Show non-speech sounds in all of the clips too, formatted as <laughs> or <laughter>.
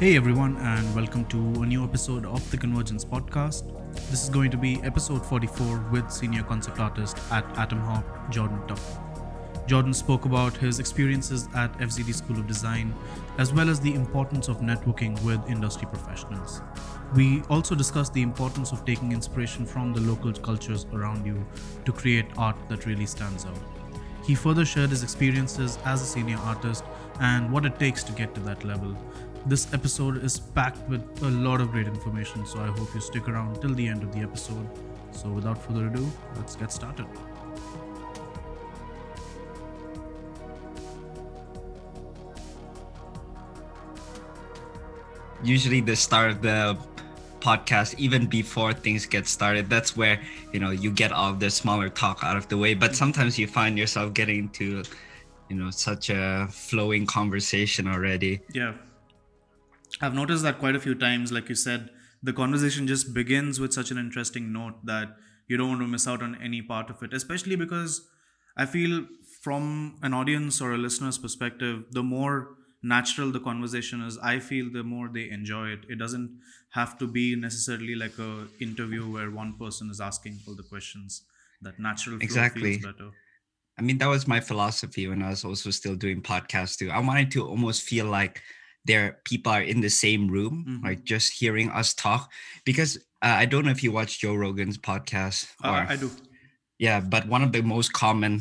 Hey everyone, and welcome to a new episode of the Convergence podcast. This is going to be episode 44 with senior concept artist at Atom Hop, Jourdan Tuck. Jourdan spoke about his experiences at FZD School of Design, as well as the importance of networking with industry professionals. We also discussed the importance of taking inspiration from the local cultures around you to create art that really stands out. He further shared his experiences as a senior artist and what it takes to get to that level. This episode is packed with a lot of great information, so I hope you stick around till the end of the episode. So, without further ado, let's get started. Usually, the start of the podcast, even before things get started, that's where you know you get all the smaller talk out of the way. But sometimes you find yourself getting to, you know, such a flowing conversation already. Yeah. I've noticed that quite a few times, like you said, the conversation just begins with such an interesting note that you don't want to miss out on any part of it, especially because I feel from an audience or a listener's perspective, the more natural the conversation is, I feel the more they enjoy it. It doesn't have to be necessarily like a interview where one person is asking all the questions. That natural flow Exactly. feels better. I mean, that was my philosophy when I was also still doing podcasts too. I wanted to almost feel like there people are in the same room, Mhm. like just hearing us talk. Because uh, I don't know if you watch Joe Rogan's podcast. Uh, I do. Yeah, but one of the most common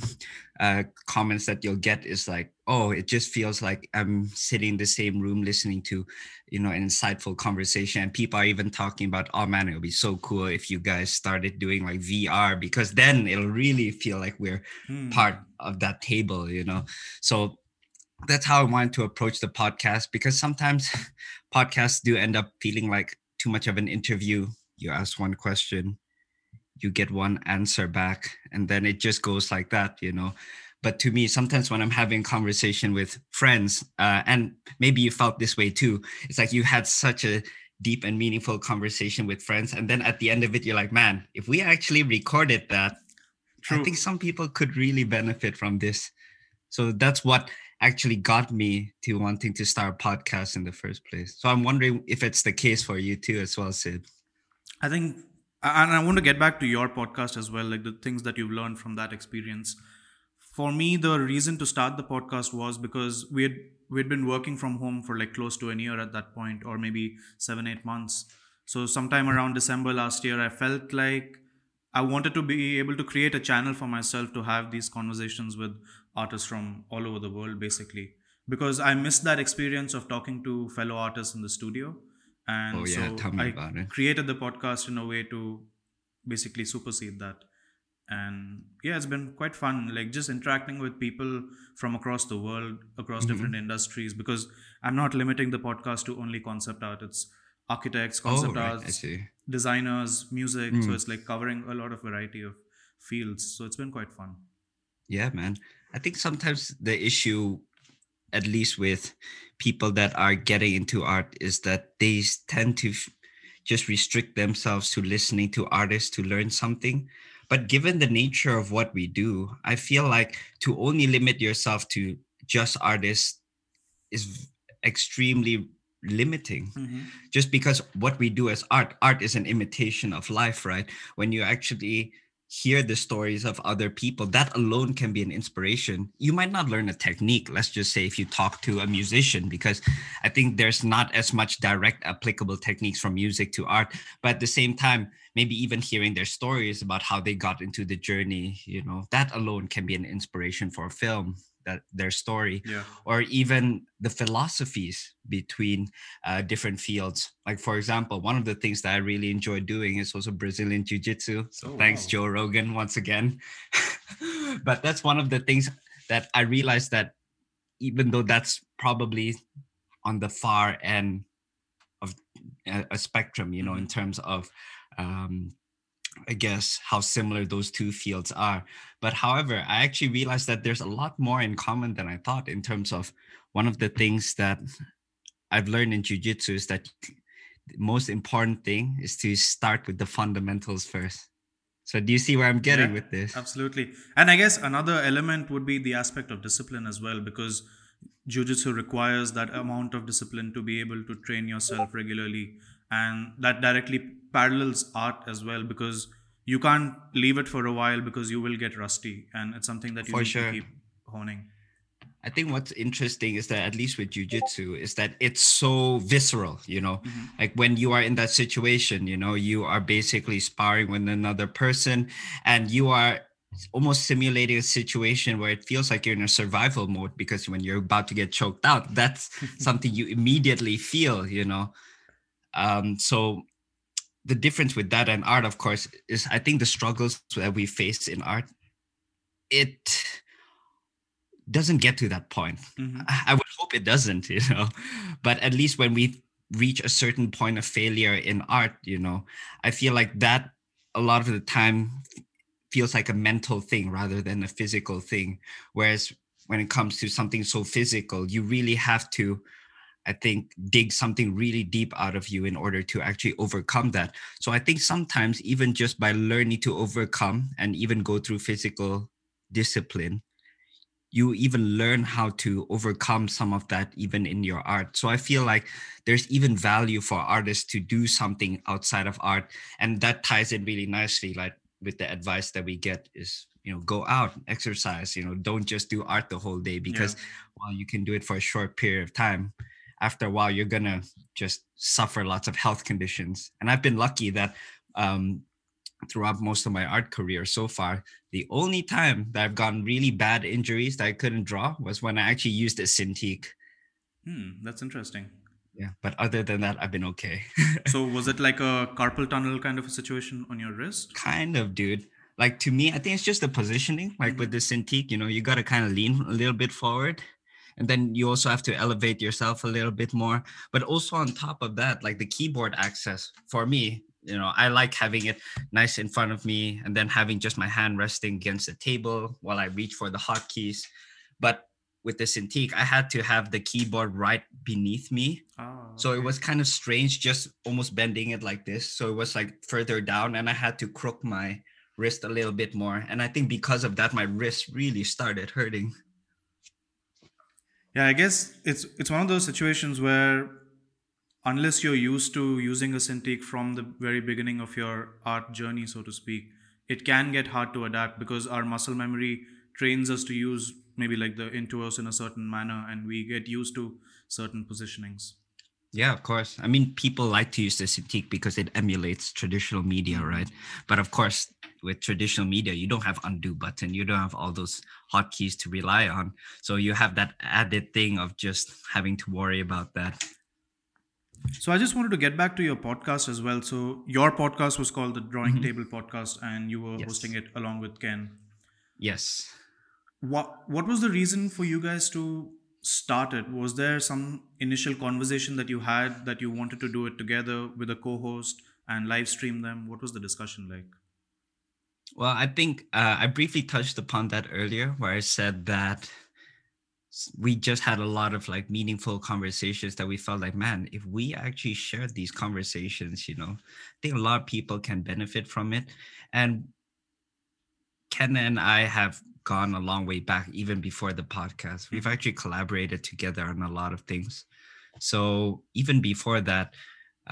uh, comments that you'll get is like, "Oh, it just feels like I'm sitting in the same room listening to, you know, an insightful conversation." And people are even talking about, "Oh man, it would be so cool if you guys started doing like VR because then it'll really feel like we're Hmm. part of that table." You know, so that's how I wanted to approach the podcast because sometimes <laughs> podcasts do end up feeling like too much of an interview. You ask one question, you get one answer back, and then it just goes like that, you know. But to me, sometimes when I'm having conversation with friends, uh, and maybe you felt this way too, it's like you had such a deep and meaningful conversation with friends, and then at the end of it, you're like, man, if we actually recorded that, True. I think some people could really benefit from this. So that's what actually got me to wanting to start a podcast in the first place. So I'm wondering if it's the case for you too, as well, Sid. I think, and I want to get back to your podcast as well, like the things that you've learned from that experience. For me, the reason to start the podcast was because we had we'd been working from home for like close to a year at that point, or maybe seven, eight months. So sometime mm-hmm. around December last year, I felt like I wanted to be able to create a channel for myself to have these conversations with artists from all over the world, basically, because I missed that experience of talking to fellow artists in the studio. And Oh, yeah, so I created the podcast in a way to basically supersede that. And yeah, it's been quite fun, like just interacting with people from across the world, across Mm-hmm. different industries, because I'm not limiting the podcast to only concept art. It's architects, Oh, concept right, arts, designers, music. Mm. So it's like covering a lot of variety of fields. So it's been quite fun. Yeah, man. I think sometimes the issue, at least with people that are getting into art, is that they tend to f- just restrict themselves to listening to artists to learn something. But given the nature of what we do, I feel like to only limit yourself to just artists is extremely limiting. Mm-hmm. Just because what we do as art art is an imitation of life right? When you actually hear the stories of other people that alone can be an inspiration. You might not learn a technique let's just say if you talk to a musician because i think there's not as much direct applicable techniques from music to art but at the same time maybe even hearing their stories about how they got into the journey you know that alone can be an inspiration for a film that their story Yeah. or even the philosophies between uh, different fields. Like, for example, one of the things that I really enjoy doing is also Brazilian Jiu Jitsu. So, Oh, thanks, wow. Joe Rogan, once again. <laughs> but that's one of the things that I realized that even though that's probably on the far end of a, a spectrum, you know, in terms of um, I guess how similar those two fields are. But however, I actually realized that there's a lot more in common than I thought in terms of one of the things that I've learned in jujitsu is that the most important thing is to start with the fundamentals first. So do you see where I'm getting Yeah, with this? Absolutely. And I guess another element would be the aspect of discipline as well, because jiu-jitsu requires that amount of discipline to be able to train yourself regularly and that directly parallels art as well because you can't leave it for a while because you will get rusty and it's something that you For need sure. to keep honing I think what's interesting is that at least with jujitsu is that it's so visceral, you know. Mm-hmm. Like when you are in that situation, you know, you are basically sparring with another person and you are almost simulating a situation where it feels like you're in a survival mode because when you're about to get choked out, that's <laughs> something you immediately feel, you know. Um, so the difference with that and art, of course, is I think the struggles that we face in art, it doesn't get to that point. Mhm. I I would hope it doesn't, <laughs> you know. But at least when we reach a certain point of failure in art, you know, I feel like that a lot of the time feels like a mental thing rather than a physical thing. Whereas when it comes to something so physical, you really have to, I think, dig something really deep out of you in order to actually overcome that. So I think sometimes even just by learning to overcome and even go through physical discipline, you even learn how to overcome some of that even in your art. So i feel like there's even value for artists to do something outside of art and that ties in really nicely like with the advice that we get is you know go out exercise you know don't just do art the whole day because while you can do it for a short period of time after a while you're gonna just suffer lots of health conditions and i've been lucky that um throughout most of my art career so far the only time that I've gotten really bad injuries that I couldn't draw was when I actually used a Cintiq. Hmm, that's interesting. Yeah, but other than that, I've been okay. So <laughs> was it like a carpal tunnel kind of a situation on your wrist? kind of, dude. Like to me, I think it's just the positioning. Like with the Cintiq, you know, you got to kind of lean a little bit forward. And then you also have to elevate yourself a little bit more. But also on top of that, like the keyboard access for me, you know, I like having it nice in front of me and then having just my hand resting against the table while I reach for the hotkeys. But with the Cintiq, I had to have the keyboard right beneath me. Ah, So it was kind of strange, just almost bending it like this. So it was like further down, and I had to crook my wrist a little bit more. And I think because of that, my wrist really started hurting. Yeah, I guess it's it's one of those situations where unless you're used to using a Cintiq from the very beginning of your art journey, so to speak, it can get hard to adapt because our muscle memory trains us to use maybe like the intuos in a certain manner and we get used to certain positionings. Yeah, of course. I mean, people like to use the Cintiq because it emulates traditional media, right? But of course, with traditional media, you don't have undo button. You don't have all those hotkeys to rely on. So you have that added thing of just having to worry about that. So I just wanted to get back to your podcast as well. So your podcast was called the Drawing mm-hmm. Table Podcast and you were Yes. hosting it along with Ken. Yes. what what was the reason for you guys to start it was there some initial conversation that you had that you wanted to do it together with a co-host and live stream them what was the discussion like Well, I think uh, I briefly touched upon that earlier, where I said that we just had a lot of like meaningful conversations that we felt like, man, if we actually shared these conversations, you know, I think a lot of people can benefit from it. And Ken and I have gone a long way back, even before the podcast. We've actually collaborated together on a lot of things. So even before that,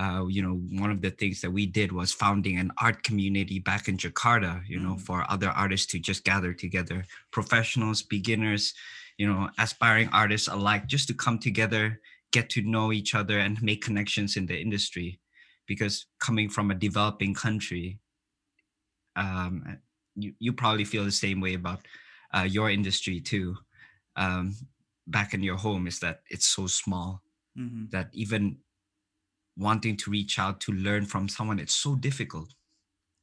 uh, you know, one of the things that we did was founding an art community back in Jakarta, you know, Mm. for other artists to just gather together, professionals, beginners, you know, aspiring artists alike, just to come together, get to know each other, and make connections in the industry. Because coming from a developing country, um, you, you probably feel the same way about uh, your industry too. Um, back in your home, is that it's so small hmm that even wanting to reach out to learn from someone it's so difficult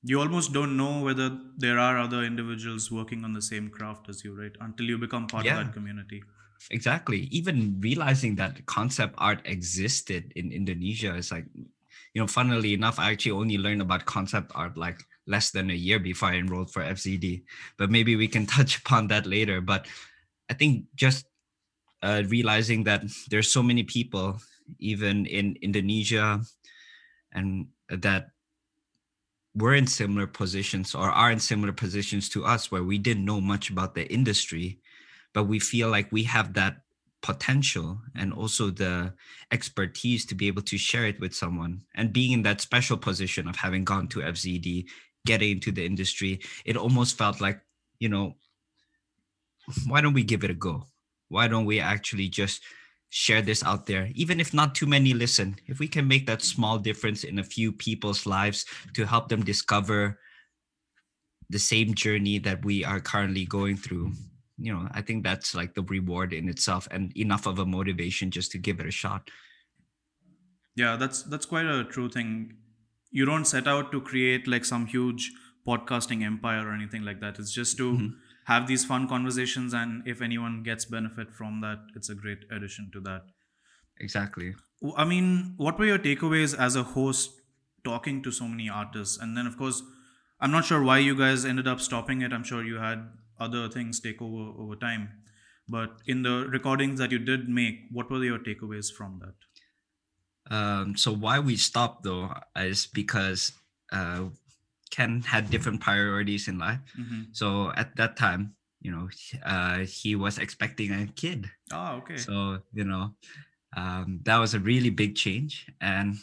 you almost don't know whether there are other individuals working on the same craft as you right until you become part Yeah. of that community exactly even realizing that concept art existed in indonesia is like you know funnily enough i actually only learned about concept art like less than a year before i enrolled for fzd but maybe we can <laughs> touch upon that later. But i think just uh, realizing that there's so many people even in indonesia and that we're in similar positions or are in similar positions to us where we didn't know much about the industry but we feel like we have that potential and also the expertise to be able to share it with someone. And being in that special position of having gone to fzd getting into the industry it almost felt like you know why don't we give it a go? Why don't we actually just share this out there? Even if not too many listen if we can make that small difference in a few people's lives to help them discover the same journey that we are currently going through you know i think that's like the reward in itself and enough of a motivation just to give it a shot. Yeah, that's that's quite a true thing. You don't set out to create like some huge podcasting empire or anything like that. It's just to Mhm. have these fun conversations and if anyone gets benefit from that, it's a great addition to that. exactly I mean, what were your takeaways as a host talking to so many artists? And then, of course, I'm not sure why you guys ended up stopping it. I'm sure you had other things take over over time. But in the recordings that you did make, what were your takeaways from that? Um so why we stopped though is because uh ken had different priorities in life. Hmm so at that time you know uh he was expecting a kid. Ah, okay. so you know um, that was a really big change. And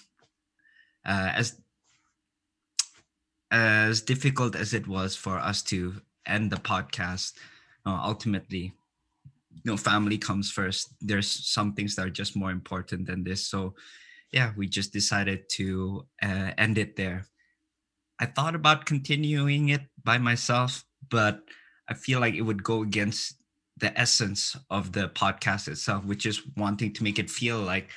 uh, as as difficult as it was for us to end the podcast ultimately you know family comes first. There's some things that are just more important than this. So yeah we just decided to uh, end it there i thought about continuing it by myself but i feel like it would go against the essence of the podcast itself, which is wanting to make it feel like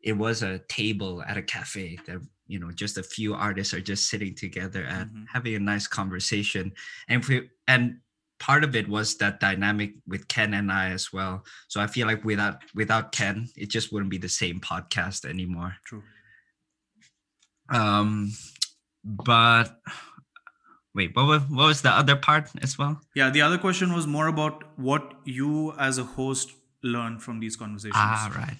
it was a table at a cafe that you know just a few artists are just sitting together and Mhm. having a nice conversation. And if we, and part of it was that dynamic with Ken and I as well. So I feel like without without Ken, it just wouldn't be the same podcast anymore. True. Um, but wait, what was what was the other part as well? Yeah, the other question was more about what you as a host learn from these conversations. Ah, right.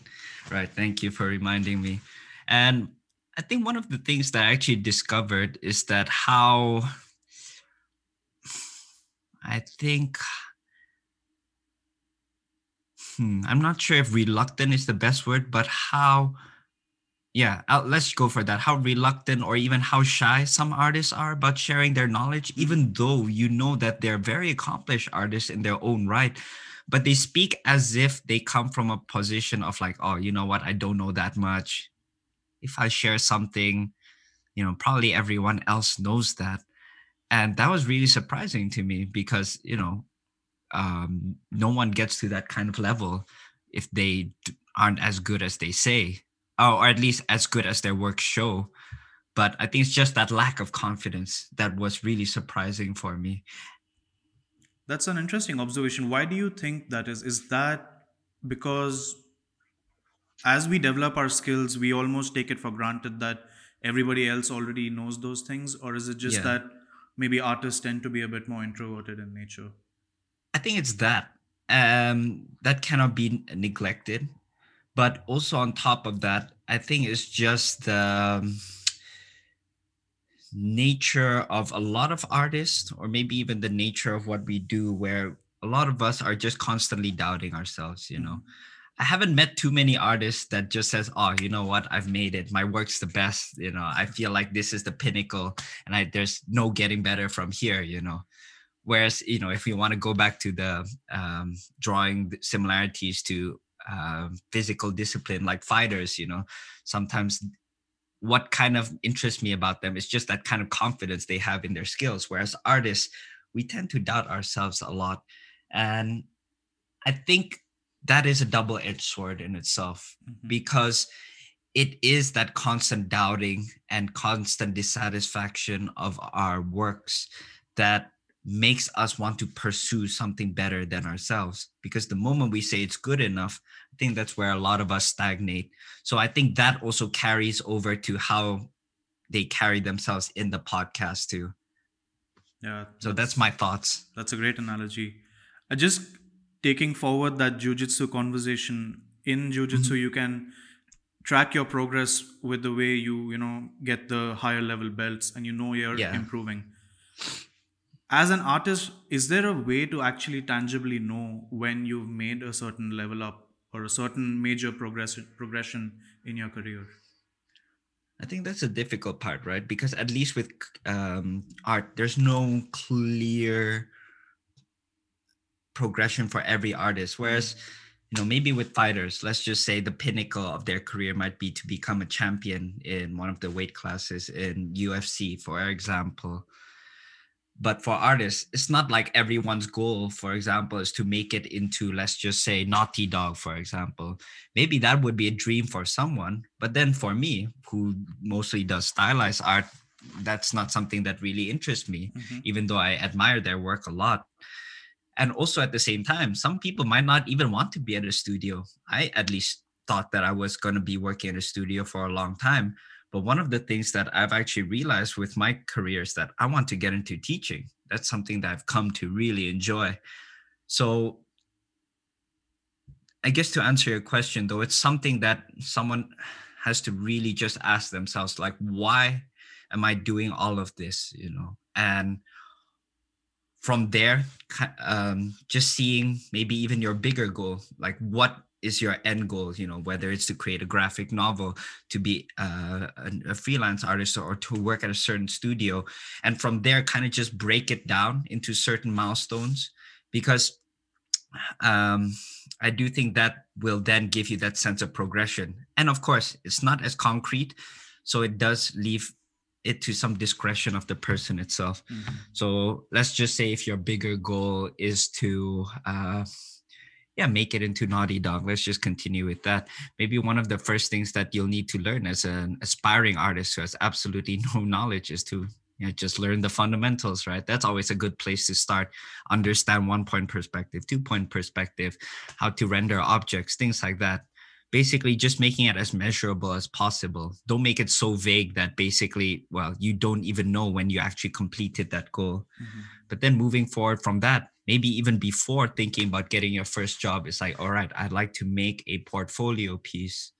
Right. Thank you for reminding me. And I think one of the things that I actually discovered is that how I think hmm, I'm not sure if reluctant is the best word, but how yeah, let's go for that. How reluctant or even how shy some artists are about sharing their knowledge, even though you know that they're very accomplished artists in their own right but they speak as if they come from a position of like oh you know what? I don't know that much. If i share something you know probably everyone else knows that and that was really surprising to me because you know um, no one gets to that kind of level if they d- aren't as good as they say or, or at least as good as their work show but i think it's just that lack of confidence that was really surprising for me That's an interesting observation. Why do you think that is? Is that because as we develop our skills, we almost take it for granted that everybody else already knows those things? Or is it just Yeah. that maybe artists tend to be a bit more introverted in nature? I think it's that. Um, that cannot be neglected. But also on top of that, I think it's just the um, nature of a lot of artists, or maybe even the nature of what we do, where a lot of us are just constantly doubting ourselves, you know. I haven't met too many artists that just says, "Oh, you know what? I've made it. My work's the best. You know, I feel like this is the pinnacle, and I there's no getting better from here." You know, whereas you know if you want to go back to the um, drawing similarities to um, physical discipline like fighters you know sometimes what kind of interests me about them is just that kind of confidence they have in their skills whereas artists we tend to doubt ourselves a lot and i think that is a double-edged sword in itself Mhm. because it is that constant doubting and constant dissatisfaction of our works that makes us want to pursue something better than ourselves because the moment we say it's good enough i think that's where a lot of us stagnate so i think that also carries over to how they carry themselves in the podcast too Yeah. so that's my thoughts That's a great analogy. i just taking forward that jujitsu conversation in jujitsu, you can track your progress with the way you you know get the higher level belts, and you know you're Yeah. improving. as an artist is there a way to actually tangibly know when you've made a certain level up or a certain major progression progression in your career I think that's a difficult part, right? Because at least with um, art, there's no clear progression for every artist. Whereas, you know, maybe with fighters, let's just say the pinnacle of their career might be to become a champion in one of the weight classes in UFC, for example but for artists it's not like everyone's goal for example is to make it into let's just say naughty dog for example maybe that would be a dream for someone but then for me who mostly does stylized art that's not something that really interests me mm-hmm. even though i admire their work a lot and also at the same time some people might not even want to be at a studio i at least thought that i was going to be working in a studio for a long time but one of the things that I've actually realized with my career is that I want to get into teaching. That's something that I've come to really enjoy. So I guess to answer your question though, it's something that someone has to really just ask themselves like why am I doing all of this, you know? And from there um, just seeing maybe even your bigger goal like what is your end goal you know whether it's to create a graphic novel to be uh, a, freelance artist or to work at a certain studio. And from there kind of just break it down into certain milestones because um, i do think that will then give you that sense of progression. And of course it's not as concrete so it does leave it to some discretion of the person itself. Mm-hmm. so let's just say if your bigger goal is to uh, yeah make it into naughty dog let's just continue with that. Maybe one of the first things that you'll need to learn as an aspiring artist who has absolutely <laughs> no knowledge is to you know, just learn the fundamentals right? That's always a good place to start. Understand one point perspective two point perspective how to render objects things like that basically just making it as measurable as possible. Don't make it so vague that basically well you don't even know when you actually completed that goal. Mm-hmm. but then moving forward from that maybe even before thinking about getting your first job it's like all right i'd like to make a portfolio piece.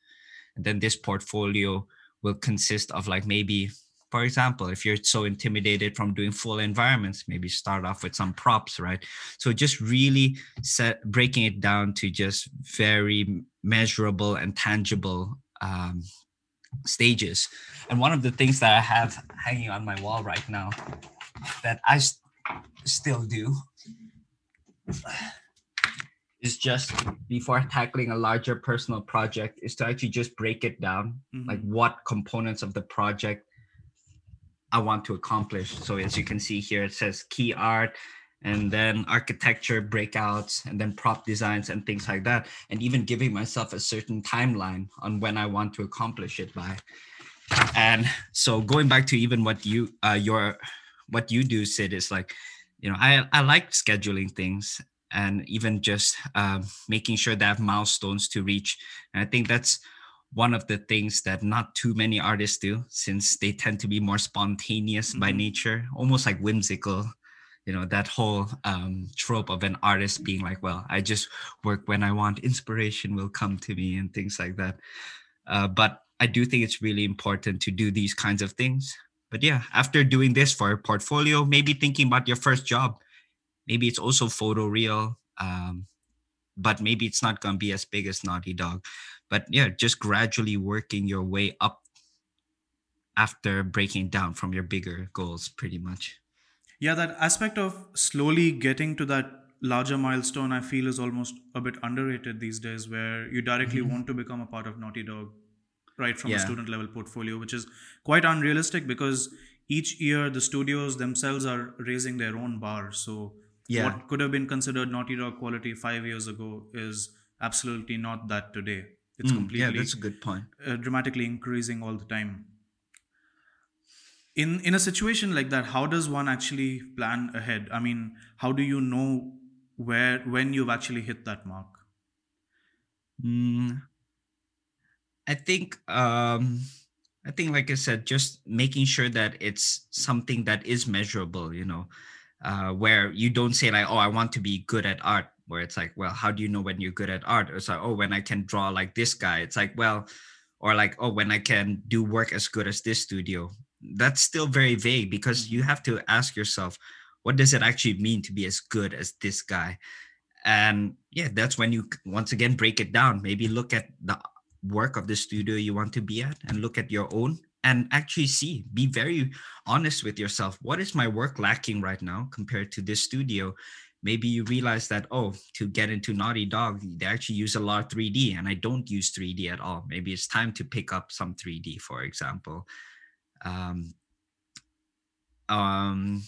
And then this portfolio will consist of like maybe for example if you're so intimidated from doing full environments maybe start off with some props right so just really set breaking it down to just very measurable and tangible um, stages and one of the things that i have hanging on my wall right now that i st- still do is just before tackling a larger personal project is to actually just break it down mm-hmm. like what components of the project i want to accomplish. So as you can see here it says key art and then architecture breakouts and then prop designs and things like that. And even giving myself a certain timeline on when i want to accomplish it by. And so going back to even what you uh your what you do sid is like you know i i like scheduling things and even just uh, making sure they have milestones to reach. And i think that's one of the things that not too many artists do since they tend to be more spontaneous mm-hmm. by nature almost like whimsical you know that whole um, trope of an artist being like well i just work when i want inspiration will come to me and things like that. Uh, but i do think it's really important to do these kinds of things. But yeah after doing this for a portfolio maybe thinking about your first job maybe it's also photo real um, but maybe it's not going to be as big as naughty dog but yeah just gradually working your way up after breaking down from your bigger goals pretty much yeah that aspect of slowly getting to that larger milestone i feel is almost a bit underrated these days where you directly mm-hmm. want to become a part of naughty dog right from yeah. a student level portfolio which is quite unrealistic because each year the studios themselves are raising their own bar so yeah. what could have been considered naughty dog quality five years ago is absolutely not that today it's mm, completely yeah that's a good point. uh, dramatically increasing all the time. In in a situation like that how does one actually plan ahead? I mean how do you know where when you've actually hit that mark? Mm, I think um I think like I said, just making sure that it's something that is measurable, you know, uh, where you don't say like, oh, I want to be good at art, where it's like, well, how do you know when you're good at art? It's like, oh, when I can draw like this guy. It's like, well, or like, oh, when I can do work as good as this studio. That's still very vague because you have to ask yourself, what does it actually mean to be as good as this guy and yeah that's when you once again break it down maybe look at the work of the studio you want to be at and look at your own and actually see be very honest with yourself what is my work lacking right now compared to this studio maybe you realize that oh to get into naughty dog they actually use a lot of 3d and i don't use 3d at all. Maybe it's time to pick up some 3d for example. Um, um,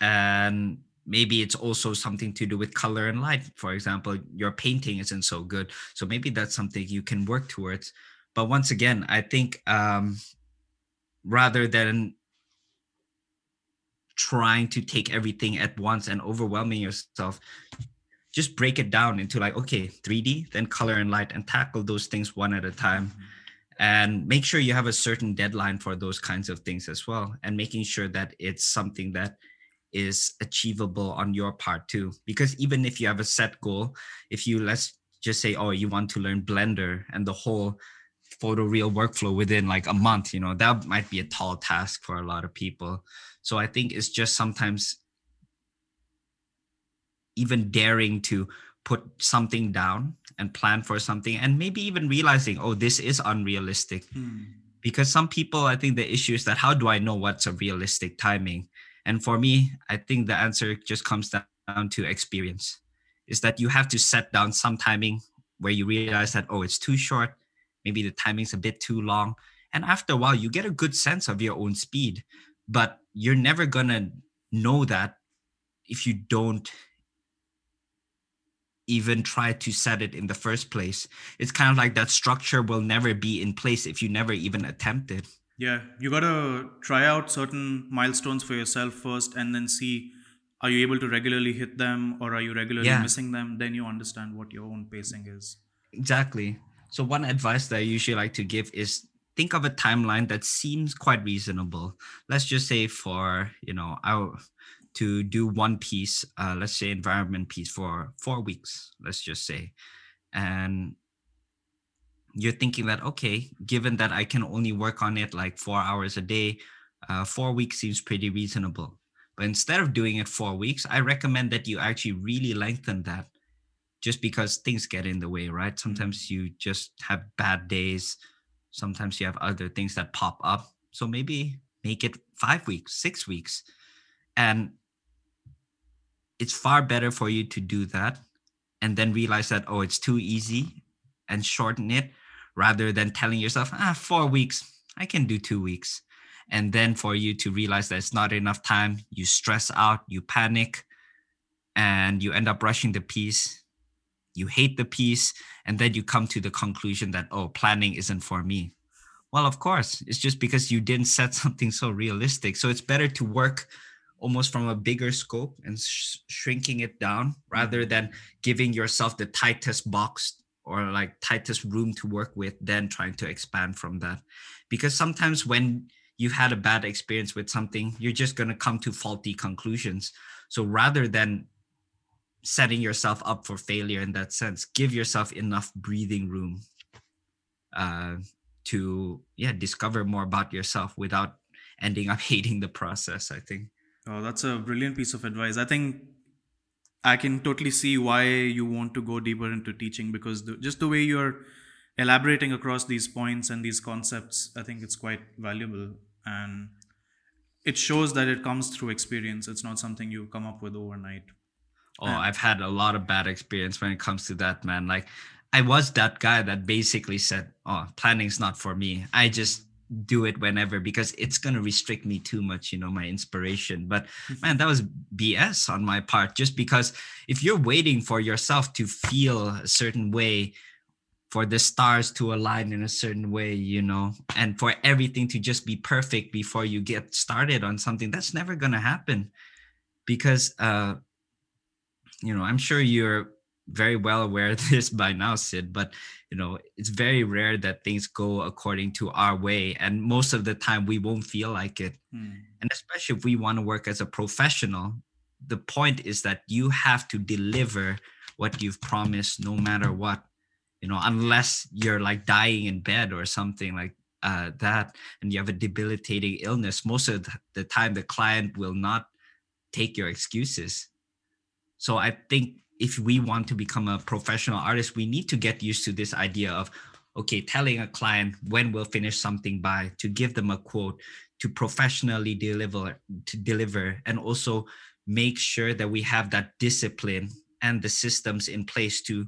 and maybe it's also something to do with color and light. For example your painting isn't so good so maybe that's something you can work towards. But once again i think um, rather than trying to take everything at once and overwhelming yourself just break it down into like okay 3d then color and light and tackle those things one at a time. Mm-hmm. and make sure you have a certain deadline for those kinds of things as well and making sure that it's something that is achievable on your part too. Because even if you have a set goal if you let's just say oh you want to learn blender and the whole photo photoreal workflow within like a month you know that might be a tall task for a lot of people so i think it's just sometimes even daring to put something down and plan for something and maybe even realizing oh this is unrealistic. Hmm. because some people i think the issue is that how do i know what's a realistic timing? And for me i think the answer just comes down to experience. Is that you have to set down some timing where you realize that oh it's too short. Maybe the timing's a bit too long. And after a while you get a good sense of your own speed. But you're never going to know that if you don't even try to set it in the first place. It's kind of like that structure will never be in place if you never even attempt it. Yeah you got to try out certain milestones for yourself first and then see are you able to regularly hit them or are you regularly yeah. missing them? Then you understand what your own pacing is. Exactly. So one advice that I usually like to give is think of a timeline that seems quite reasonable. Let's just say for, you know, our to do one piece, uh, let's say environment piece for four weeks, let's just say. And you're thinking that, okay, given that I can only work on it like four hours a day, uh, four weeks seems pretty reasonable. But instead of doing it four weeks, I recommend that you actually really lengthen that just because things get in the way, right? Mm-hmm. Sometimes you just have bad days. Sometimes you have other things that pop up. So maybe make it five weeks, six weeks. And it's far better for you to do that and then realize that, oh, it's too easy and shorten it rather than telling yourself, ah, four weeks, I can do two weeks. And then for you to realize that it's not enough time, you stress out, you panic, and you end up rushing the piece you hate the piece and then you come to the conclusion that oh planning isn't for me. Well of course it's just because you didn't set <laughs> something so realistic. So it's better to work almost from a bigger scope and sh- shrinking it down rather mm-hmm. than giving yourself the tightest box or like tightest room to work with then trying to expand from that. Because sometimes when you've had a bad experience with something you're just going to come to faulty conclusions. So rather than setting yourself up for failure in that sense. Give yourself enough breathing room uh, to yeah discover more about yourself without ending up <laughs> hating the process i think. Oh that's a brilliant piece of advice. I think i can totally see why you want to go deeper into teaching because the, just the way you're elaborating across these points and these concepts i think it's quite valuable. And it shows that it comes through experience. It's not something you come up with overnight Oh, I've had a lot of bad experience when it comes to that, man. Like I was that guy that basically said, "Oh, planning's not for me. I just do it whenever because it's going to restrict me too much, you know, my inspiration." But man, that was BS on my part just because if you're waiting for yourself to feel a certain way, for the stars to align in a certain way, you know, and for everything to just be perfect before you get started on something, that's never going to happen because uh you know, I'm sure you're very well aware of <laughs> this by now, Sid, but you know, it's very rare that things go according to our way. And most of the time we won't feel like it. Mm. And especially if we want to work as a professional, the point is that you have to deliver what you've promised no matter what. You know, unless you're like dying in bed or something like uh, that, and you have a debilitating illness, most of the time the client will not take your excuses. So I think if we want to become a professional artist, we need to get used to this idea of, okay, telling a client when we'll finish something by, to give them a quote, to professionally deliver, to deliver, and also make sure that we have that discipline and the systems in place to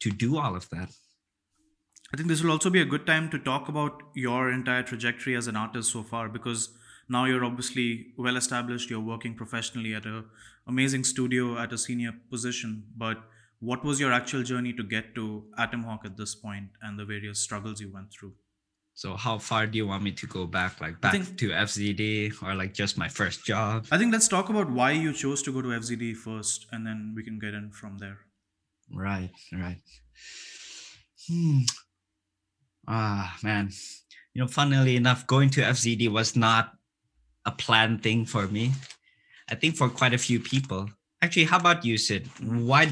to do all of that. I think this will also be a good time to talk about your entire trajectory as an artist so far because now you're obviously well established you're working professionally at a amazing studio at a senior position but what was your actual journey to get to Atomhawk at this point and the various struggles you went through? So how far do you want me to go back? Like back think, to fzd or like just my first job? I think let's talk about why you chose to go to fzd first and then we can get in from there. Right right. Hmm. Ah man. You know funnily enough going to fzd was not a planned thing for me. I think for quite a few people. Actually, how about you, Sid? Why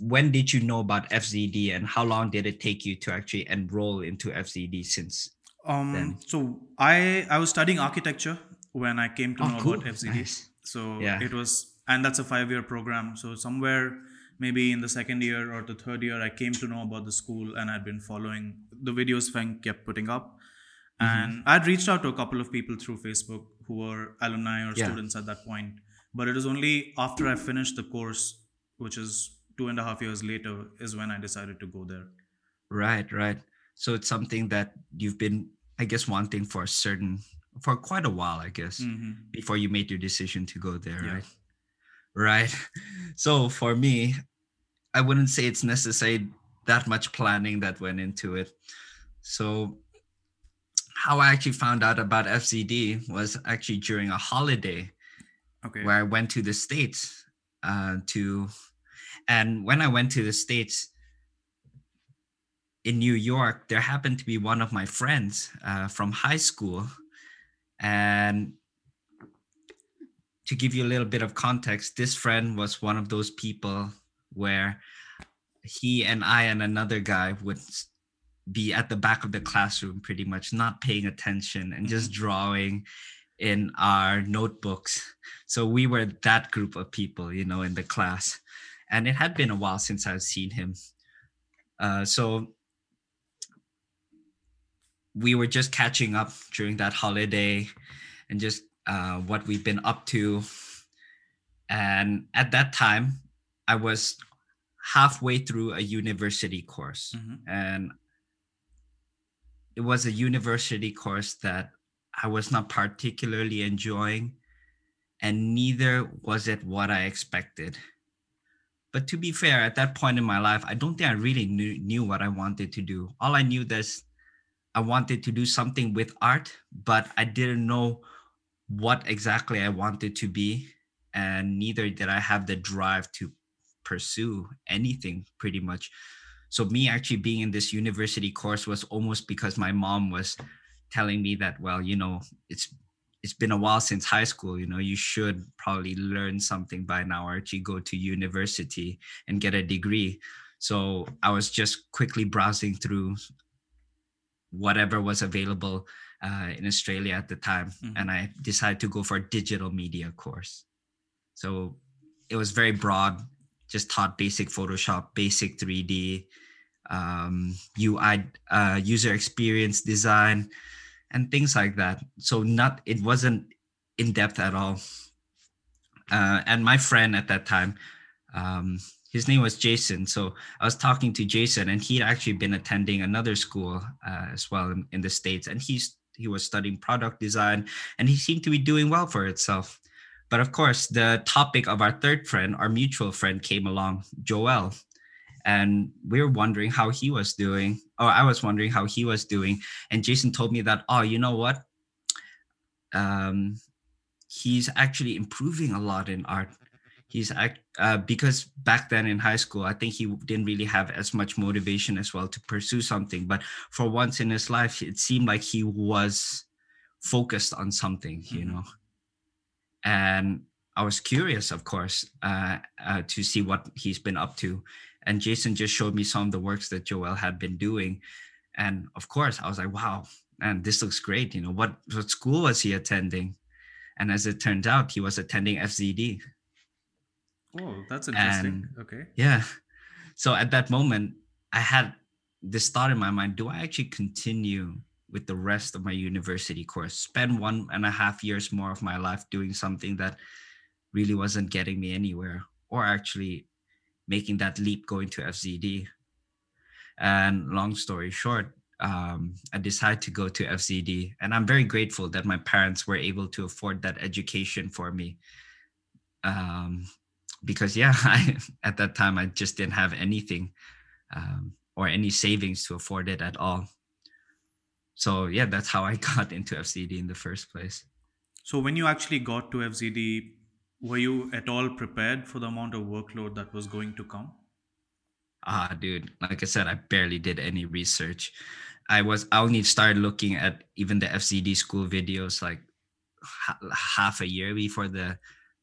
when did you know about FZD and how long did it take you to actually enroll into FZD since um then? so I I was studying architecture when I came to oh, know cool. about FZD. Nice. So yeah. it was and that's a 5 year program. So somewhere maybe in the second year or the third year I came to know about the school and I'd been following the videos Feng kept putting up. Mm-hmm. And I'd reached out to a couple of people through Facebook who were alumni or yeah. students at that point. But it was only after I finished the course, which is two and a half years later, is when I decided to go there. Right, right. So it's something that you've been, I guess, wanting for a certain, for quite a while, I guess, mm-hmm. before you made your decision to go there, yeah. right? Right. <laughs> So for me, I wouldn't say it's necessary that much planning that went into it. So how I actually found out about FZD was actually during a holiday okay. where I went to the States uh, to, and when I went to the States in New York, there happened to be one of my friends uh, from high school. And to give you a little bit of context, this friend was one of those people where he and I and another guy would be at the back of the classroom pretty much not paying attention and just mm-hmm. drawing in our notebooks. So we were that group of people you know in the class. And it had been a while since i've seen him. Uh, so we were just catching up during that holiday and just uh, what we've been up to. And at that time i was halfway through a university course. Mm-hmm. and it was a university course that I was not particularly enjoying, and neither was it what I expected. But to be fair, at that point in my life, I don't think I really knew, knew what I wanted to do. All I knew is I wanted to do something with art, but I didn't know what exactly I wanted to be. And neither did I have the drive to pursue anything pretty much so me actually being in this university course was almost because my mom was telling me that well you know it's it's been a while since high school you know you should probably learn something by now or actually go to university and get a degree so i was just quickly browsing through whatever was available uh, in australia at the time mm-hmm. and i decided to go for a digital media course so it was very broad just taught basic photoshop basic 3d um, UI uh, user experience design and things like that. So not it wasn't in depth at all. Uh, and my friend at that time, um, his name was Jason. So I was talking to Jason, and he'd actually been attending another school uh, as well in, in the states, and he's he was studying product design, and he seemed to be doing well for itself. But of course, the topic of our third friend, our mutual friend, came along, Joel, and we were wondering how he was doing or i was wondering how he was doing. And jason told me that oh you know what? Um he's actually improving a lot in art. He's uh, because back then in high school i think he didn't really have as much motivation as well to pursue something. But for once in his life it seemed like he was focused on something you mm-hmm. And i was curious of course uh, uh, to see what he's been up to and Jason just showed me some of the works that Joel had been doing. And of course, I was like, wow, and this looks great. You know, what, what school was he attending? And as it turns out, he was attending FZD. Oh, that's interesting. And- okay. Yeah. So at that moment, I had this thought in my mind do I actually continue with the rest of my university course, spend one and a half years more of my life doing something that really wasn't getting me anywhere, or actually making that leap going to FZD? And long story short, um, I decided to go to FZD, and I'm very grateful that my parents were able to afford that education for me. Um, because yeah, <laughs> I at that time I just didn't have anything um, or any savings to afford it at all. So yeah, that's how I <laughs> got into FZD in the first place. So when you actually got to FZD, were you at all prepared for the amount of workload that was going to come? Ah, dude, like I said, I barely did any research. I was I only started looking at even the FZD school videos like ha- half a year before the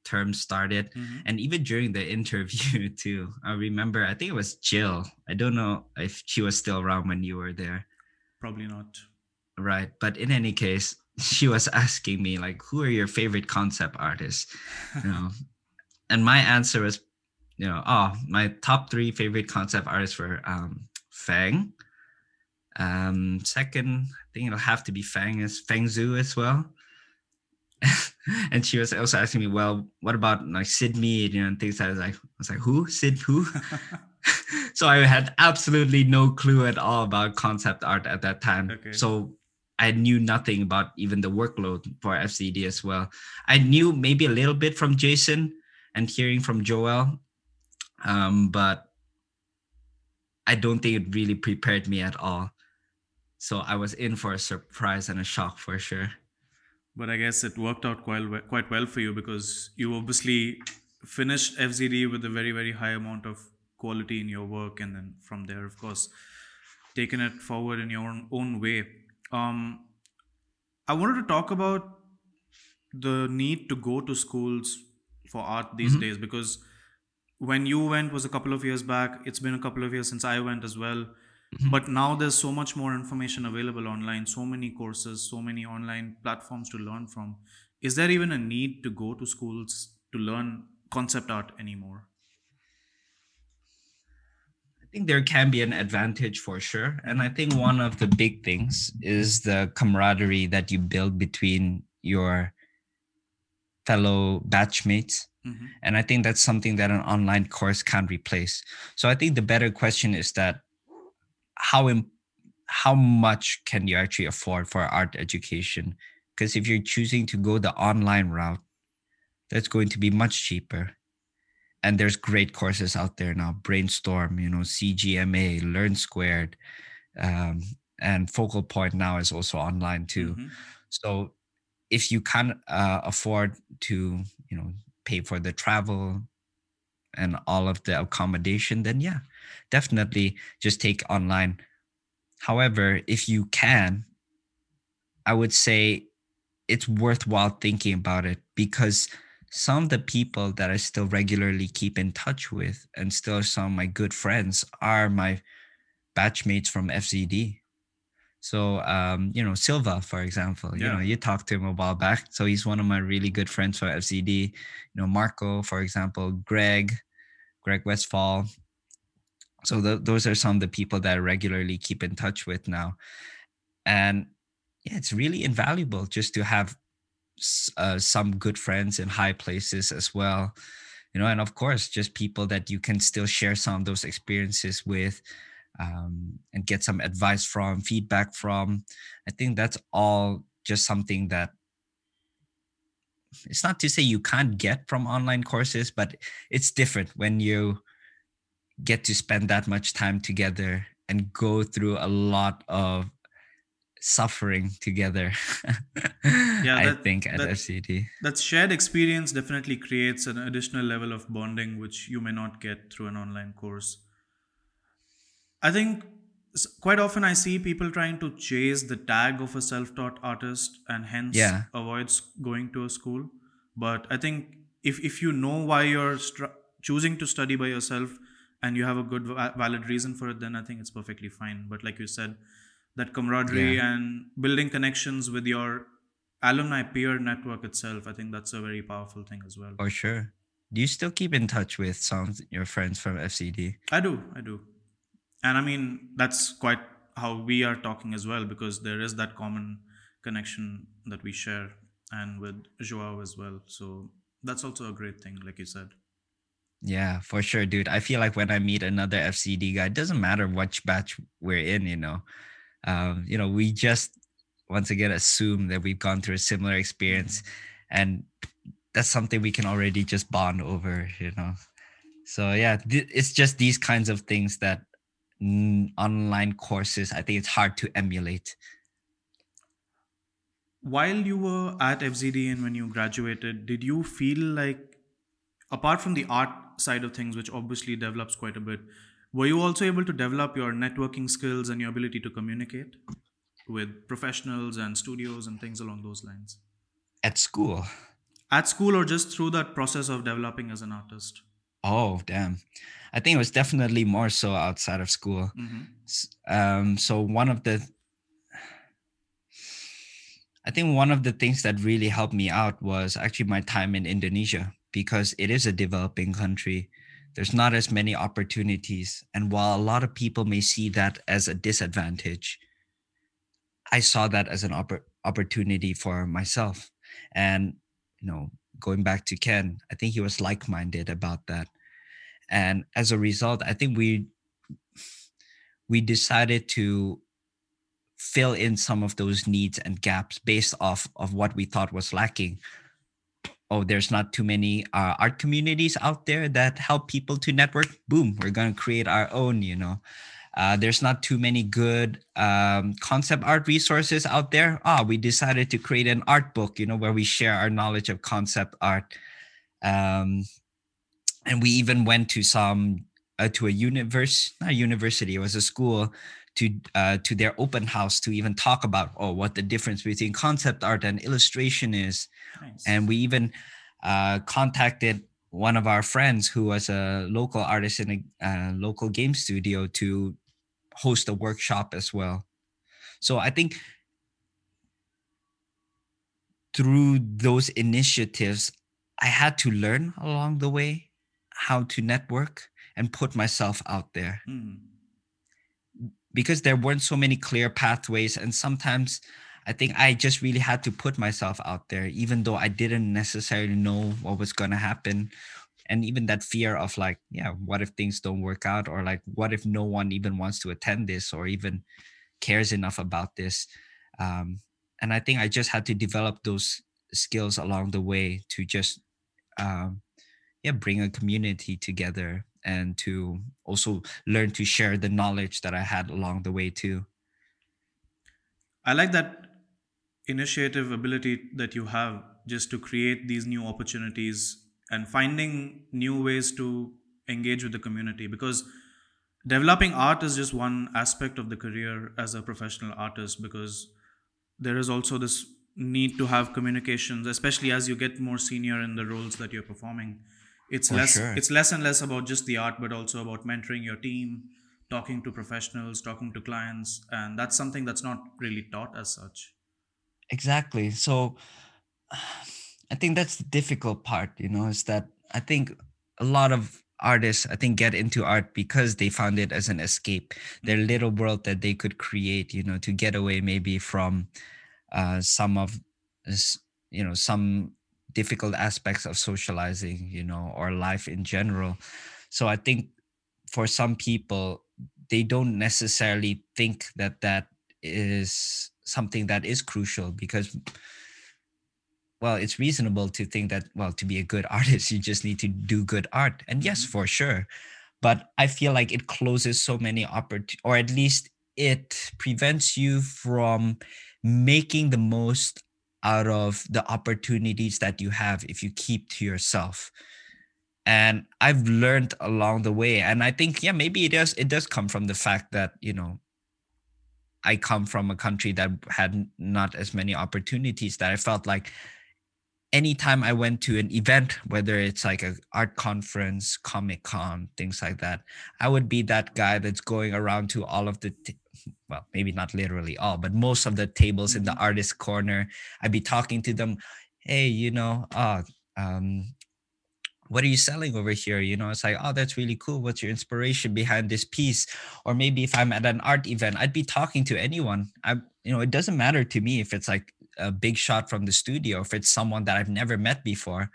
term started. Mhm. and even during the <laughs> interview too i remember i think it was jill i don't know if she was still around when you were there Probably not. Right but in any case <laughs> she was asking me like who are your favorite concept artists you know <laughs> and my answer was you know oh my top three favorite concept artists were um fang um second i think it'll have to be fang as Feng Zhu as well <laughs> and she was also asking me, well, what about like Syd Mead, you know, and things. I was like, I was like, who? Sid who? so I had absolutely no clue at all about concept art at that time. Okay. So I knew nothing about even the workload for FZD as well. I knew maybe a little bit from Jason and hearing from Joel, um, but I don't think it really prepared me at all. So I was in for a surprise and a shock for sure. But I guess it worked out quite well, quite well for you because you obviously finished FZD with a very very high amount of quality in your work, and then from there, of course, taken it forward in your own, own way. Um, I wanted to talk about the need to go to schools for art these Mhm. days because when you went was a couple of years back. It's been a couple of years since I went as well Mhm. but now there's so much more information available online so many courses so many online platforms to learn from is there even a need to go to schools to learn concept art anymore I think there can be an advantage for sure. And I think one of the big things is the camaraderie that you build between your fellow batchmates. Mhm. And I think that's something that an online course can't replace. So I think the better question is that how how much can you actually afford for art education? Because if you're choosing to go the online route, that's going to be much cheaper. And there's great courses out there now. Brainstorm, you know, CGMA, Learn Squared, um, and Focal Point now is also online too. Mhm. So if you can't uh, afford to, you know, pay for the travel and all of the accommodation, then yeah, definitely just take online. However, if you can, I would say it's worthwhile thinking about it because some of the people that I still regularly keep in touch with and still some of my good friends are my batchmates from FZD. So, um, you know, Silva, for example, yeah. you know, you talked to him a while back. So he's one of my really good friends from FZD. You know, Marco, for example, Greg, Greg Westfall. So th- those are some of the people that I regularly keep in touch with now. And yeah, it's really invaluable just to have uh, some good friends in high places as well. You know, and of course, just people that you can still share some of those experiences with um, and get some advice from, feedback from. I think that's all just something that it's not to say you can't get from online courses, but it's different when you get to spend that much time together and go through a lot of suffering together. <laughs> I that- think at that- FZD. that shared experience definitely creates an additional level of bonding which you may not get through an online course i think quite often i see people trying to chase the tag of a self-taught artist and hence Yeah. avoids going to a school but i think if, if you know why you're str- choosing to study by yourself and you have a good va- valid reason for it then i think it's perfectly fine but like you said that camaraderie Yeah. and building connections with your alumni peer network itself, I think that's a very powerful thing as well. For sure. Do you still keep in touch with some of your friends from FZD? I do, I do. And I mean, that's quite how we are talking as well, because there is that common connection that we share and with Joao as well. So that's also a great thing, like you said. Yeah, for sure, dude. I feel like when I meet another FZD guy, it doesn't matter which batch we're in, you know. Um, you know, we just once again assume that we've gone through a similar experience and that's something we can already just bond over, you know. So yeah, th- it's just these kinds of things that mm, online courses, I think it's hard to emulate. While you were at FZD and when you graduated, did you feel like apart from the art side of things, which obviously develops quite a bit, were you also able to develop your networking skills and your ability to communicate with professionals and studios and things along those lines? At school. At school or just through that process of developing as an artist? Oh, damn. I think it was definitely more so outside of school. Mm-hmm. Um, so one of the I think one of the things that really helped me out was actually my time in Indonesia because it is a developing country. There's not as many opportunities. And while a lot of people may see that as a disadvantage, I saw that as an oppor- opportunity for myself. And, you know, going back to Ken, I think he was like minded about that. And as a result, I think we we decided to fill in some of those needs and gaps based off of what we thought was lacking oh there's not too many uh, art communities out there that help people to network boom we're going to create our own you know. Uh, there's not too many good um, concept art resources out there. Ah we decided to create an art book you know where we share our knowledge of concept art. Um, and we even went to some uh, to a universe not a university it was a school to uh, to their open house to even talk about oh what the difference between concept art and illustration is Nice. and we even uh, contacted one of our friends who was a local artist in a uh, local game studio to host a workshop as well so i think through those initiatives i had to learn along the way how to network and put myself out there Mm. Because there weren't so many clear pathways and sometimes i think i just really had to put myself out there even though i didn't necessarily know what was going to happen. And even that fear of like yeah what if things don't work out? Or like what if no one even wants to attend this or even cares enough about this? Um, and i think i just had to develop those skills along the way to just um, yeah bring a community together and to also learn to share the knowledge that I had along the way too. I like that initiative ability that you have just to create these new opportunities and finding new ways to engage with the community because developing art is just one aspect of the career as a professional artist because there is also this need to have communications especially as you get more senior in the roles that you're performing it's For less sure. it's less and less about just the art but also about mentoring your team talking to professionals talking to clients and that's something that's not really taught as such Exactly. So I think that's the difficult part, you know, is that I think a lot of artists I think get into art because they found it as an escape, their little world that they could create, you know, to get away maybe from uh, some of this, you know, some difficult aspects of socializing, you know, or life in general. So I think for some people, they don't necessarily think that that is something that is crucial because well it's reasonable to think that well to be a good <laughs> artist you just need to do good art and yes Mhm. for sure but i feel like it closes so many opportunities or at least it prevents you from making the most out of the opportunities that you have if you keep to yourself. And i've learned along the way and i think yeah maybe it does it does come from the fact that you know i come from a country that had not as many opportunities that i felt like anytime I went to an event, whether it's like a art conference, comic con, things like that, I would be that guy that's going around to all of the, t- well, maybe not literally all, but most of the tables in the Mhm. artist corner. I'd be talking to them, hey, you know, uh, um, what are you selling over here? You know, it's like, oh, that's really cool. What's your inspiration behind this piece? Or maybe if I'm at an art event, I'd be talking to anyone. I, you know, it doesn't matter to me if it's like a big shot from the studio, if it's someone that I've never met before.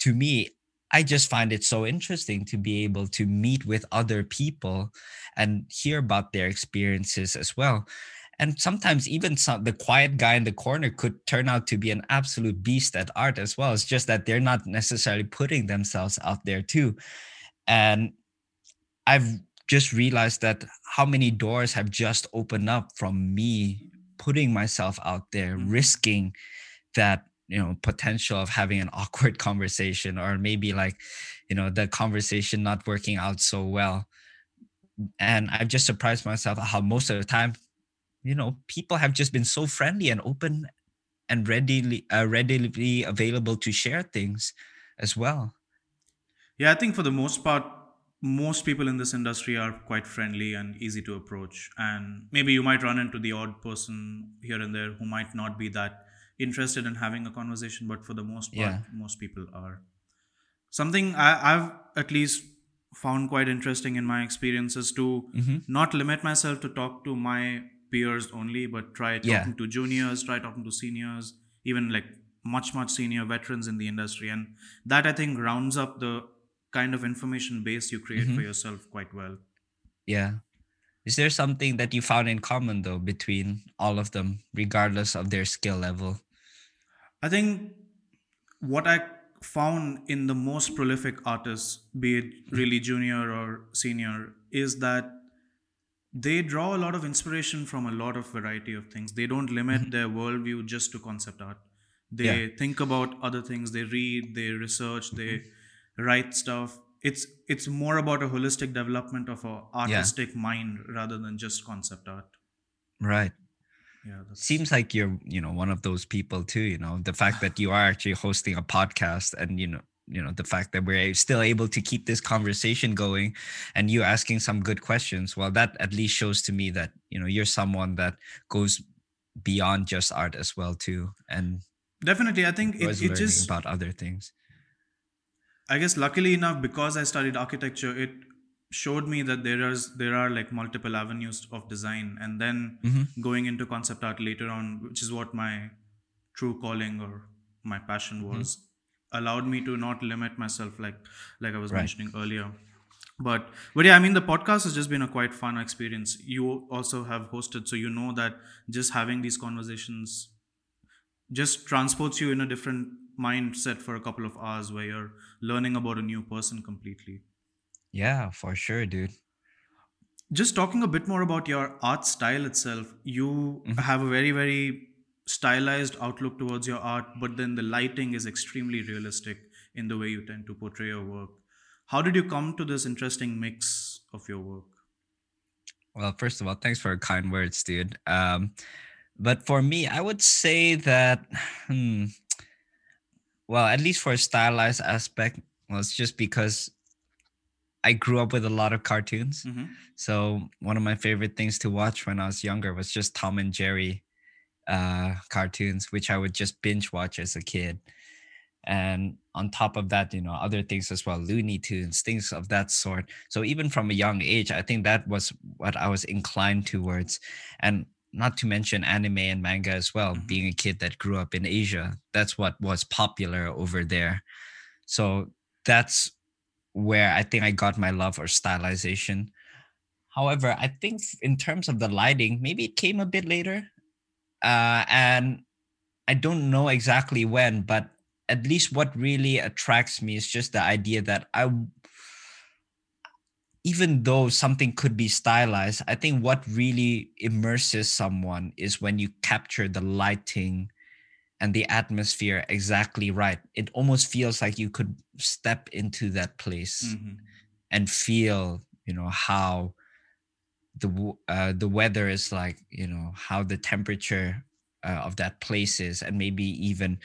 To me, I just find it so interesting to be able to meet with other people and hear about their experiences as well. And sometimes even some, the quiet guy in the corner could turn out to be an absolute beast at art as well. It's just that they're not necessarily putting themselves out there too. And I've just realized that how many doors have just opened up from me putting myself out there, Mhm. risking that you know potential of having an <laughs> awkward conversation or maybe like you know the conversation not working out so well and i've just surprised myself how most of the time you know people have just been so friendly and open and readily uh, readily available to share things as well Yeah, I think for the most part, most people in this industry are quite friendly and easy to approach. And maybe you might run into the odd person here and there who might not be that interested in having a conversation, but for the most part, Yeah. most people are. Something I, I've at least found quite interesting in my experience is to Mhm. not limit myself to talk to my peers only, but try talking Yeah. to juniors, try talking to seniors, even like much, much senior veterans in the industry. And that I think rounds up the kind of information base you create for Mhm. yourself quite well. yeah is there something that you found in common though between all of them regardless of their skill level I think what I found in the most prolific artists, be it really junior or senior, is that they draw a lot of inspiration from a lot of variety of things. They don't limit their worldview just to concept art. They Yeah. think about other things. They read, they research, they write stuff. It's it's more about a holistic development of a artistic mind rather than just concept art. right Yeah, seems like you're you know one of those people too you know the fact that you are actually hosting a podcast and you know you know the fact that we're still able to keep this conversation going and you asking some good questions well that at least shows to me that you know you're someone that goes beyond just art as well too and definitely. I think it, it just about other things I guess luckily enough, because I studied architecture, it showed me that there is there are like multiple avenues of design, and then Mhm. going into concept art later on, which is what my true calling or my passion Mm-hmm. was, allowed me to not limit myself like like I was Right. mentioning earlier. But but yeah, I mean the podcast has just been a quite fun experience. You also have hosted, so you know that just having these conversations just transports you in a different mindset for a couple of hours where you're learning about a new person completely. yeah for sure dude Just talking a bit more about your art style itself, you Mhm. have a very, very stylized outlook towards your art, but then the lighting is extremely realistic in the way you tend to portray your work. How did you come to this interesting mix of your work? Well, first of all, thanks for kind words, dude. Um, but for me, I would say that, hmm, well, at least for a stylized aspect, well, just because I grew up with a lot of cartoons. hmm So one of my favorite things to watch when I was younger was just Tom and Jerry uh, cartoons, which I would just binge watch as a kid. And on top of that, you know, other things as well, Looney Tunes, things of that sort. So even from a young age, I think that was what I was inclined towards. And not to mention anime and manga as well, Mhm. being a kid that grew up in Asia, that's what was popular over there. So that's where I think I got my love for stylization. However, I think in terms of the lighting, maybe it came a bit later. Uh, and I don't know exactly when, but at least what really attracts me is just the idea that I, even though something could be stylized, I think what really immerses someone is when you capture the lighting and the atmosphere exactly right. It almost feels like you could step into that place hmm and feel you know how the uh, the weather is like you know how the temperature uh, of that place is and maybe even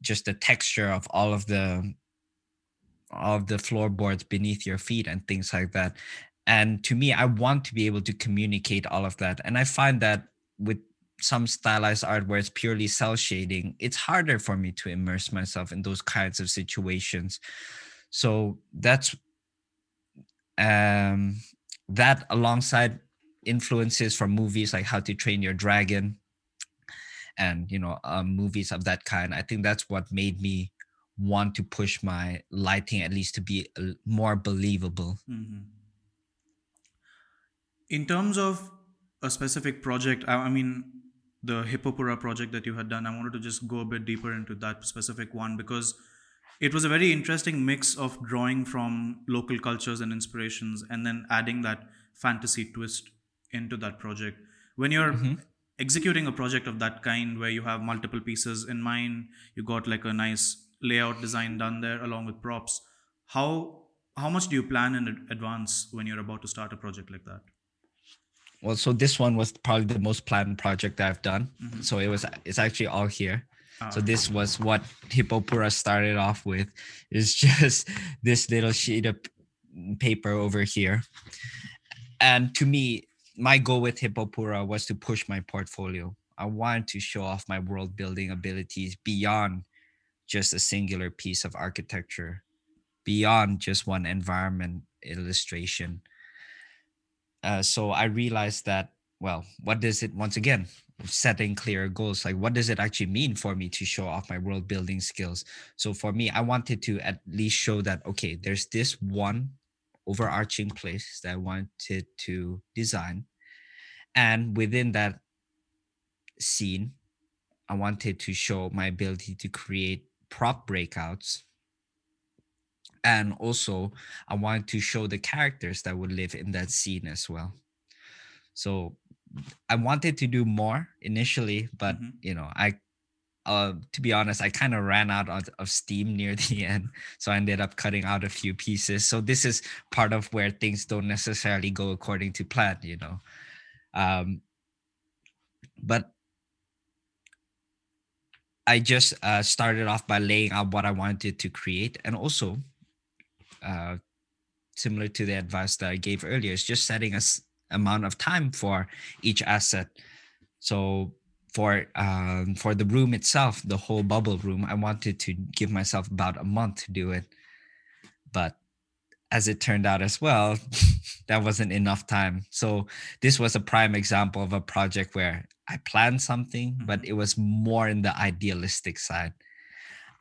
just the texture of all of the of the floorboards beneath your feet and things like that. And to me i want to be able to communicate all of that. And i find that with some stylized art where it's purely cel shading it's harder for me to immerse myself in those kinds of situations. So that's um that alongside influences from movies like how to train your dragon and you know um, movies of that kind. I think that's what made me want to push my lighting at least to be more believable mm-hmm. in terms of a specific project I, I mean the hippopura project that you had done i wanted to just go a bit deeper into that specific one because it was a very interesting mix of drawing from local cultures and inspirations and then adding that fantasy twist into that project when you're mm-hmm. executing a project of that kind where you have multiple pieces in mind you got like a nice layout design done there along with props how how much do you plan in advance when you're about to start a project like that? Well so this one was probably the most planned project that i've done. Mm-hmm. so it was it's actually all here. So ah. this was what hippopura started off with is <laughs> just this little sheet of paper over here. And to me my goal with hippopura was to push my portfolio. I wanted to show off my world building abilities beyond just a singular piece of architecture beyond just one environment illustration. Uh, so i realized that well what does it once again setting clear goals like what does it actually mean for me to show off my world building skills? So for me i wanted to at least show that okay there's this one overarching place that i wanted to design. And within that scene i wanted to show my ability to create prop breakouts and also i wanted to show the characters that would live in that scene as well so I wanted to do more initially, but mm-hmm. you know, I uh, to be honest, I kind of ran out of, of, steam near <laughs> the end, so I ended up cutting out a few pieces. So this is part of where things don't necessarily go according to plan, you know. Um, but I just uh, started off by laying out what I wanted to create, and also, uh, similar to the advice that I gave earlier, is just setting us amount of time for each asset. So for um, for the room itself, the whole bubble room, I wanted to give myself about a month to do it, but as it turned out as well, <laughs> that wasn't enough time. So this was a prime example of a project where I planned something, but mm-hmm. it was more in the idealistic side.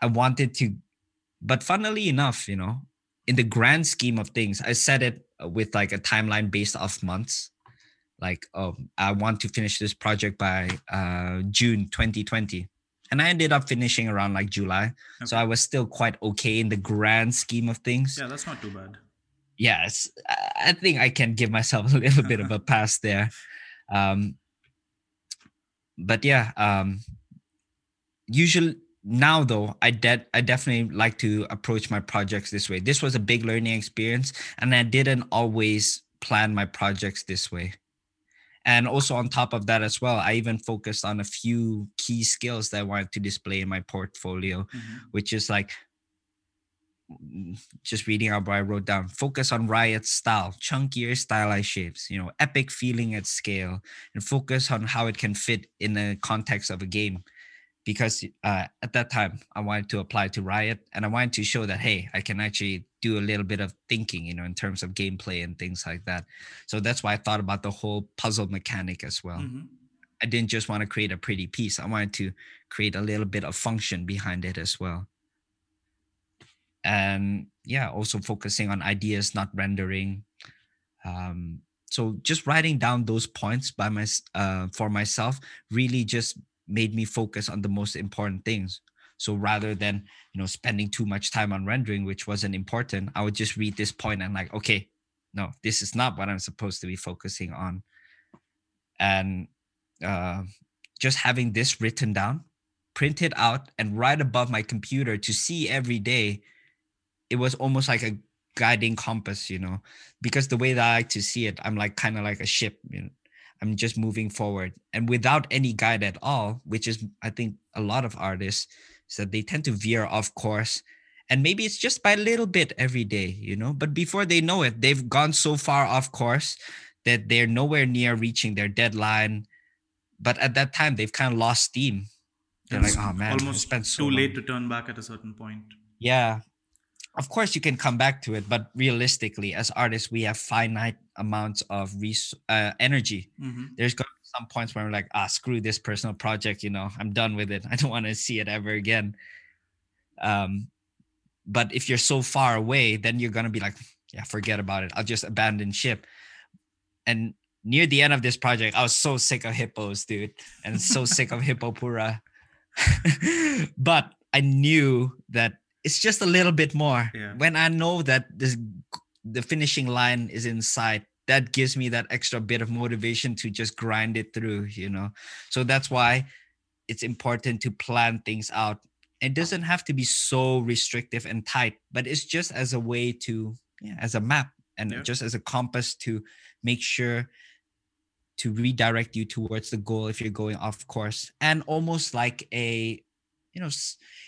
I wanted to, but funnily enough, you know, in the grand scheme of things, I said it with like a timeline based off months like oh i want to finish this project by uh, june 2020 and i ended up finishing around like july okay. so i was still quite okay in the grand scheme of things yeah that's not too bad yes i think i can give myself a little bit of a pass there um but yeah um usually now though i de- i definitely like to approach my projects this way this was a big learning experience and i didn't always plan my projects this way and also on top of that as well i even focused on a few key skills that i wanted to display in my portfolio mm-hmm. which is like just reading out what i wrote down focus on riot style chunkier stylized shapes you know epic feeling at scale and focus on how it can fit in the context of a game because uh, at that time I wanted to apply to Riot and I wanted to show that hey I can actually do a little bit of thinking you know in terms of gameplay and things like that. So that's why I thought about the whole puzzle mechanic as well. Mm-hmm. I didn't just want to create a pretty piece. I wanted to create a little bit of function behind it as well. And yeah, also focusing on ideas, not rendering. Um, so just writing down those points by my uh, for myself really just made me focus on the most important things so rather than you know spending too much time on rendering which wasn't important i would just read this point and like okay no this is not what i'm supposed to be focusing on and uh, just having this written down printed out and right above my computer to see every day it was almost like a guiding compass you know? Because the way that i like to see it i'm like kind of like a ship you know I'm just moving forward. And without any guide at all, which is I think a lot of artists so they tend to veer off course. And maybe it's just by a little bit every day you know? But before they know it they've gone so far off course that they're nowhere near reaching their deadline. But at that time they've kind of lost steam. They're It's like oh man almost spent so too late long." to turn back at a certain point. yeah of course you can come back to it but realistically as artists we have finite amounts of res- uh, energy. Mhm. there's going to be some points where we're like ah screw this personal project you know i'm done with it. <laughs> I don't want to see it ever again. Um but if you're so far away then you're going to be like yeah forget about it. I'll just abandon ship. And near the end of this project i was so sick of hippos dude and so sick of <laughs> hippopura. <laughs> But i knew that it's just a little bit more Yeah. when i know that this the finishing line is in sight that gives me that extra bit of motivation to just grind it through you know so that's why it's important to plan things out it doesn't have to be so restrictive and tight but it's just as a way to yeah, as a map and Yeah. just as a compass to make sure to redirect you towards the goal if you're going off course and almost like a you know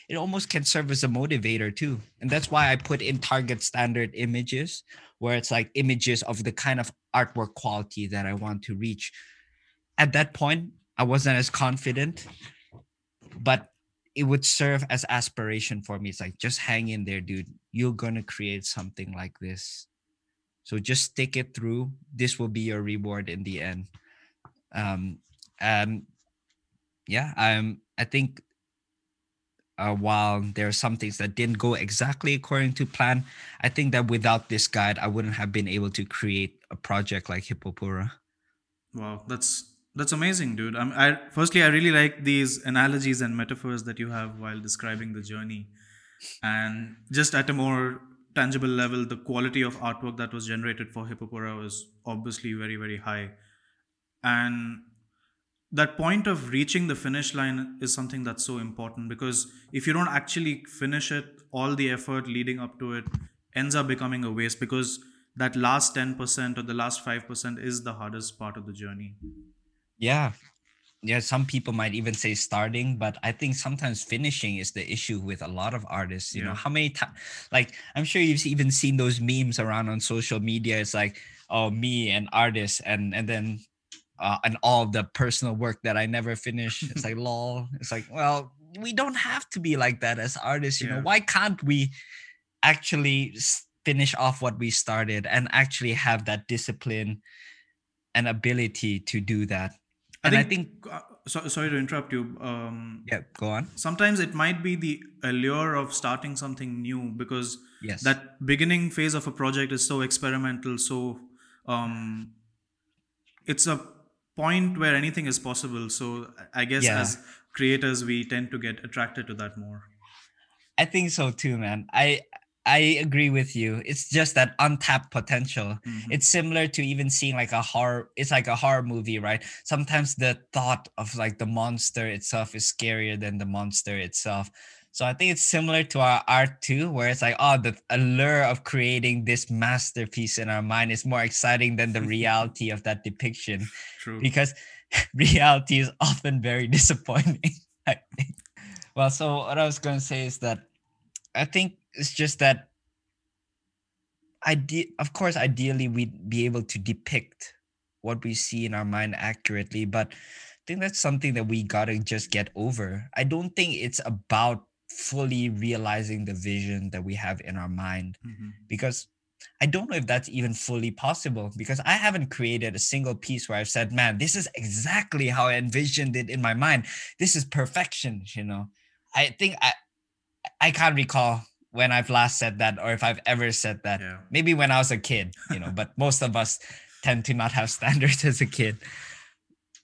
it almost can serve as a motivator too. And that's why i put in target standard images where it's like images of the kind of artwork quality that i want to reach. At that point i wasn't as confident but it would serve as aspiration for me. It's like just hang in there dude. You're gonna create something like this. So just stick it through. This will be your reward in the end. Um and yeah i'm i think uh, while there are some things that didn't go exactly according to plan i think that without this guide i wouldn't have been able to create a project like hippopura Wow, that's that's amazing, dude. I'm, I firstly, I really like these analogies and metaphors that you have while describing the journey, and just at a more tangible level, the quality of artwork that was generated for Hippopura was obviously very, very high, and that point of reaching the finish line is something that's so important because if you don't actually finish it, all the effort leading up to it ends up becoming a waste because that last 10% or the last 5% is the hardest part of the journey. yeah. Yeah some people might even say starting but i think sometimes finishing is the issue with a lot of artists you know how many times like i'm sure you've even seen those memes around on social media. It's like oh me and artists and and then uh, and all the personal work that i never finish <laughs> it's like lol it's like well we don't have to be like that as artists you know why can't we actually finish off what we started and actually have that discipline and ability to do that and I think, uh, so, sorry to interrupt you. Um, yeah, go on. Sometimes it might be the allure of starting something new because Yes. that beginning phase of a project is so experimental. So um, it's a point where anything is possible. So I guess Yeah. as creators, we tend to get attracted to that more. I think so too, man. I I agree with you. It's just that untapped potential. Mhm. It's similar to even seeing like a horror. It's like a horror movie, right? Sometimes the thought of like the monster itself is scarier than the monster itself. So I think it's similar to our art too, where it's like, oh, the allure of creating this masterpiece in our mind is more exciting than the <laughs> reality of that depiction. True. because <laughs> reality is often very <laughs> disappointing. I think. Well, so what I was going to say is that I think it's just that ide- of course ideally we'd be able to depict what we see in our mind accurately, but I think that's something that we got to just get over. I don't think it's about fully realizing the vision that we have in our mind Mhm. because I don't know if that's even fully possible because I haven't created a single piece where I've said, man, this is exactly how I envisioned it in my mind. This is perfection, you know. I think I I can't recall when I've last said that or if I've ever said that. Yeah. Maybe when I was a kid, you know, but most of us tend to not have standards <laughs> as a kid.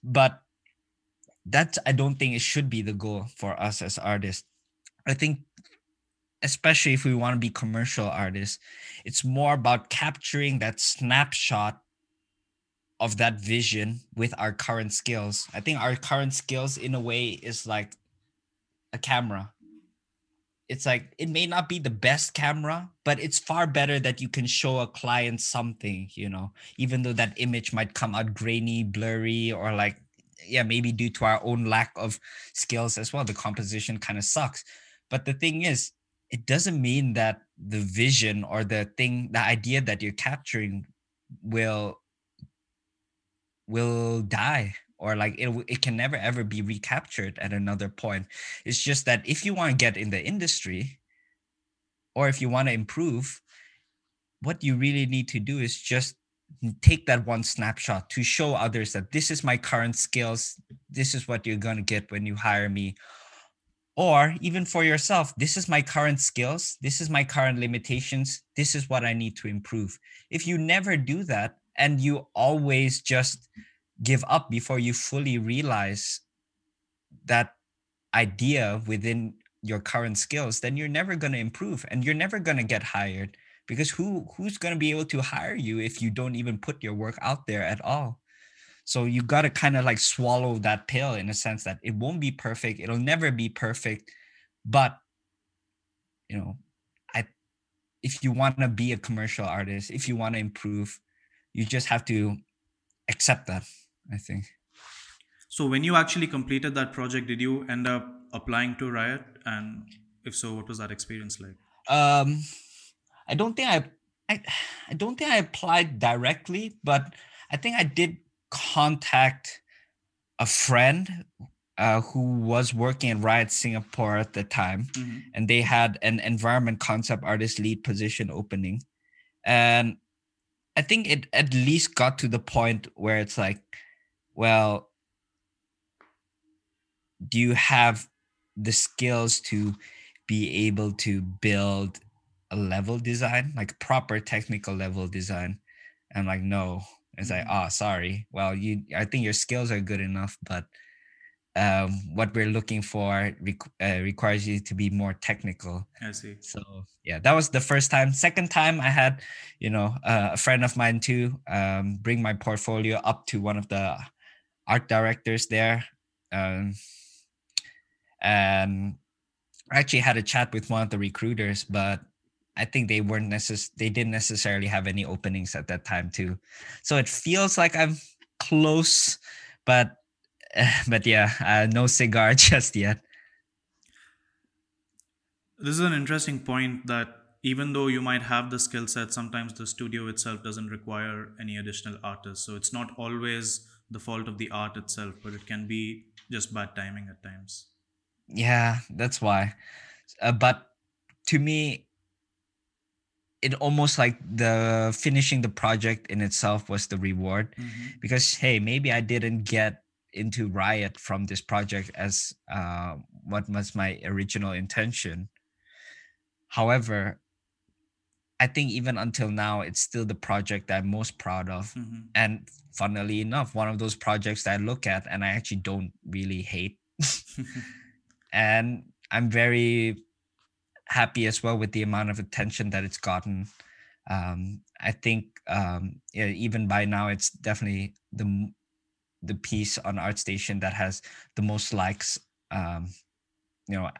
But that's I don't think it should be the goal for us as artists. I think especially if we want to be commercial artists, it's more about capturing that snapshot of that vision with our current skills. I think our current skills, in a way, is like a camera. It's like it may not be the best camera, but it's far better that you can show a client something, you know, even though that image might come out grainy, blurry, or like, yeah, maybe due to our own lack of skills as well. The composition kind of sucks but the thing is it doesn't mean that the vision or the thing the idea that you're capturing will will die or like it, it can never ever be recaptured at another point. It's just that if you want to get in the industry or if you want to improve what you really need to do is just take that one snapshot to show others that this is my current skills this is what you're going to get when you hire me. Or even for yourself this is my current skills this is my current limitations this is what i need to improve. If you never do that and you always just give up before you fully realize that idea within your current skills then you're never going to improve and you're never going to get hired because who who's going to be able to hire you if you don't even put your work out there at all? So you got to kind of like swallow that pill in a sense that it won't be perfect it'll never be perfect but you know i if you want to be a commercial artist if you want to improve you just have to accept that I think. So when you actually completed that project, did you end up applying to Riot? And if so, what was that experience like? Um, I don't think I, I, I don't think I applied directly, but I think I did contact a friend uh, who was working at Riot Singapore at the time, mm-hmm. and they had an environment concept artist lead position opening, and I think it at least got to the point where it's like, well, do you have the skills to be able to build a level design, like proper technical level design? I'm like, no. It's like, oh, sorry. Well, you, I think your skills are good enough, but um, what we're looking for requ- uh, requires you to be more technical. I see. So yeah, that was the first time. Second time, I had, you know, uh, a friend of mine too, um, bring my portfolio up to one of the art directors there. Um, and I actually had a chat with one of the recruiters, but I think they weren't necess- they didn't necessarily have any openings at that time too. So it feels like I'm close, but <laughs> but yeah, uh, no cigar <laughs> just yet. This is an interesting point that even though you might have the skill set, sometimes the studio itself doesn't require any additional artists. So it's not always the fault of the art itself, but it can be just bad timing at times. Yeah, that's why. Uh, but to me, it almost like the finishing the project in itself was the reward mm-hmm. because hey, maybe I didn't get into Riot from this project as uh, what was my original intention. However, I think even until now, it's still the project that I'm most proud of. Mm-hmm. And funnily enough, one of those projects that I look at and I actually don't really hate. <laughs> <laughs> and I'm very happy as well with the amount of attention that it's gotten. Um, I think um, yeah, even by now, it's definitely the the piece on ArtStation that has the most likes. Um, you know,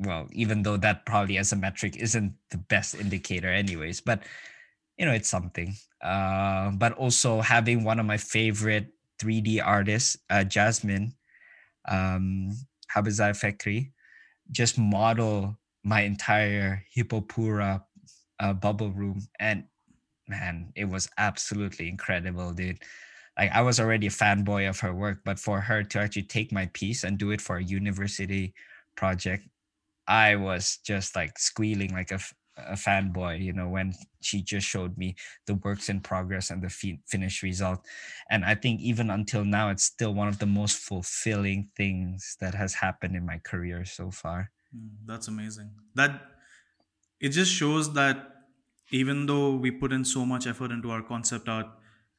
well, even though that probably as a metric isn't the best indicator, anyways, but you know, it's something. Uh, but also having one of my favorite 3D artists, uh, Jasmine um, Habizai Fekri, just model my entire Hippopura uh, bubble room. And man, it was absolutely incredible, dude. Like I was already a fanboy of her work, but for her to actually take my piece and do it for a university project, I was just like squealing like a, a fanboy, you know, when she just showed me the works in progress and the fi- finished result. And I think even until now, it's still one of the most fulfilling things that has happened in my career so far. Mm, that's amazing. That it just shows that even though we put in so much effort into our concept art,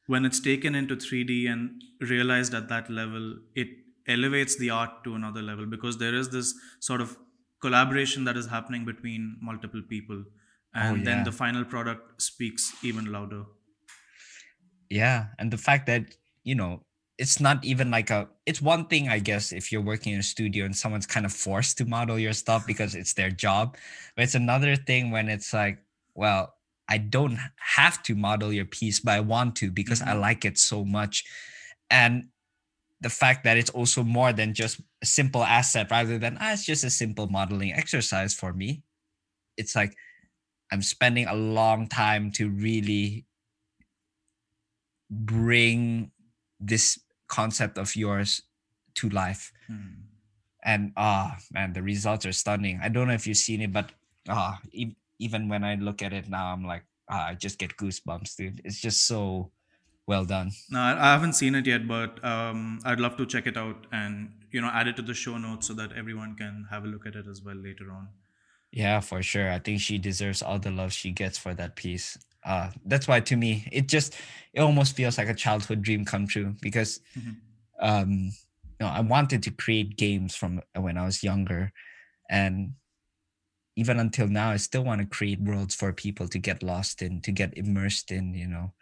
when it's taken into 3D and realized at that level, it elevates the art to another level because there is this sort of collaboration that is happening between multiple people oh, and oh, yeah. then the final product speaks even louder yeah and the fact that you know it's not even like a it's one thing i guess if you're working in a studio and someone's kind of forced to model your stuff because it's their job but it's another thing when it's like well i don't have to model your piece but i want to because mm-hmm. i like it so much and the fact that it's also more than just a simple asset rather than ah, it's just a simple modeling exercise for me. It's like i'm spending a long time to really bring this concept of yours to life. Hmm. and ah man the results are stunning. I don't know if you've seen it but ah e- even when i look at it now i'm like ah, i just get goosebumps dude. It's just so well done No, I haven't seen it yet, but um, I'd love to check it out and you know add it to the show notes so that everyone can have a look at it as well later on. Yeah, for sure. I think she deserves all the love she gets for that piece. Uh, that's why to me it just it almost feels like a childhood dream come true because Mhm. um you know I wanted to create games from when I was younger and even until now I still want to create worlds for people to get lost in, to get immersed in, you know.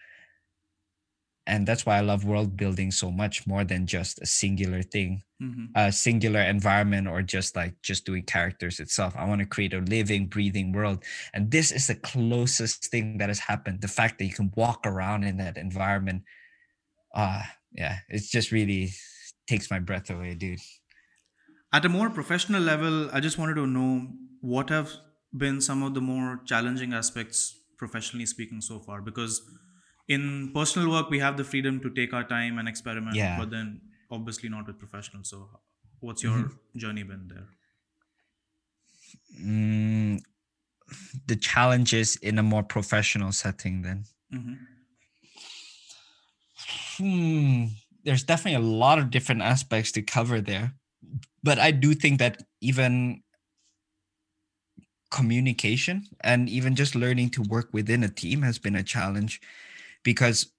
And that's why I love world building so much more than just a singular thing Mhm. a singular environment or just like just doing characters itself. I want to create a living, breathing world. And this is the closest thing that has happened. The fact that you can walk around in that environment. Ah, yeah, it just really takes my breath away, dude. At a more professional level, I just wanted to know what have been some of the more challenging aspects, professionally speaking, so far. Because in personal work, we have the freedom to take our time and experiment, Yeah. but then obviously not with professionals. So, what's your Mm-hmm. journey been there? Mm, the challenges in a more professional setting, then. hmm Hmm, there's definitely a lot of different aspects to cover there. But I do think that even communication and even just learning to work within a team has been a challenge because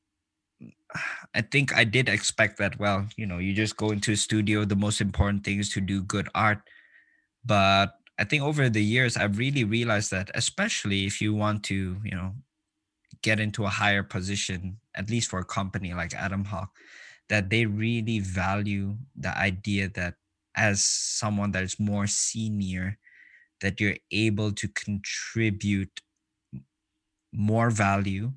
I think I did expect that well, you know, you just go into a studio, the most important thing is to do good art. But I think over the years I've really realized that especially if you want to, you know, get into a higher position, at least for a company like Atomhawk, that they really value the idea that as someone that is more senior, that you're able to contribute more value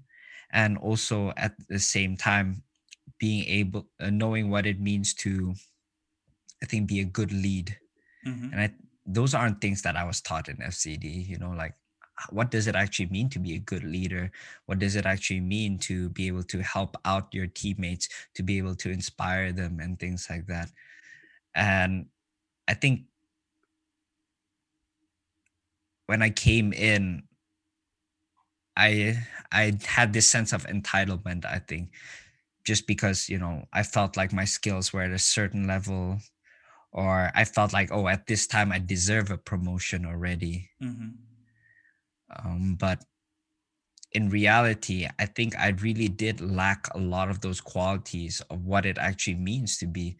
and also at the same time being able uh, knowing what it means to i think be a good lead. Hmm and i those aren't things that i was taught in FZD you know like what does it actually mean to be a good leader? What does it actually mean to be able to help out your teammates to be able to inspire them and things like that? And i think when i came in i i had this sense of entitlement i think just because you know i felt like my skills were at a certain level or i felt like oh at this time i deserve a promotion already. Hmm um, but in reality i think i really did lack a lot of those qualities of what it actually means to be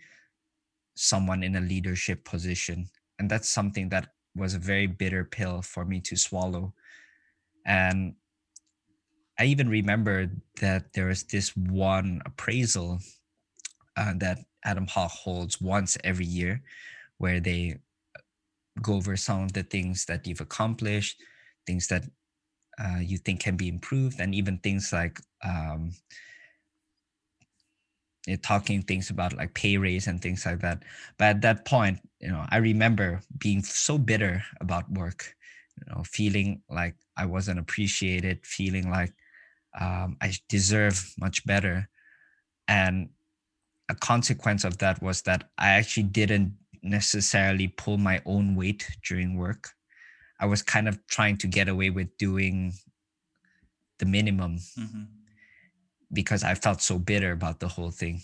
someone in a leadership position. And that's something that was a very bitter pill for me to swallow. And i even remember that there was this one appraisal uh, that Atomhawk holds once every year where they go over some of the things that you've accomplished things that uh, you think can be improved and even things like um, know, talking things about like pay raise and things like that. But at that point you know i remember being so bitter about work you know feeling like i wasn't appreciated feeling like um, i deserve much better and a consequence of that was that i actually didn't necessarily pull my own weight during work i was kind of trying to get away with doing the minimum hmm because I felt so bitter about the whole thing.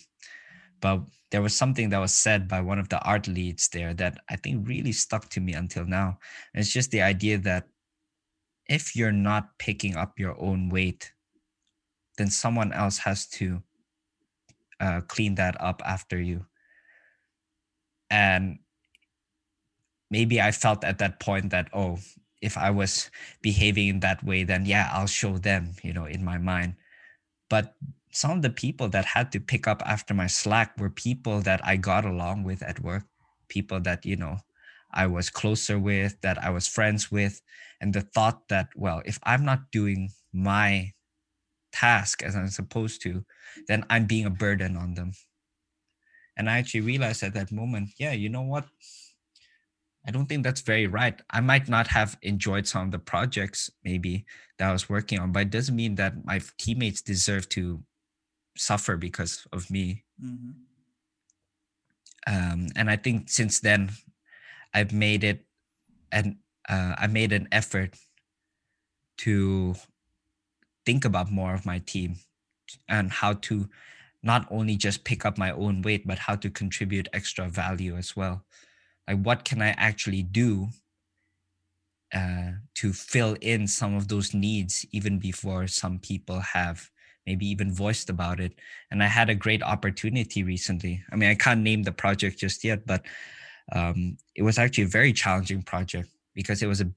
But there was something that was said by one of the art leads there that I think really stuck to me until now. And it's just the idea that if you're not picking up your own weight, then someone else has to uh, clean that up after you. And maybe I felt at that point that, oh, if I was behaving in that way, then yeah, I'll show them, you know, in my mind but some of the people that had to pick up after my slack were people that I got along with at work, people that, you know, I was closer with, that I was friends with. And the thought that, well, if I'm not doing my task as I'm supposed to, then I'm being a burden on them. And I actually realized at that moment, yeah, you know what? I don't think that's very right. I might not have enjoyed some of the projects maybe that I was working on, but it doesn't mean that my teammates deserve to suffer because of me. Mm-hmm. Um, and I think since then, I've made it, and uh, I made an effort to think about more of my team and how to not only just pick up my own weight, but how to contribute extra value as well. Like what can i actually do uh, to fill in some of those needs even before some people have maybe even voiced about it? And i had a great opportunity recently. I mean i can't name the project just yet but um, it was actually a very challenging project because it was a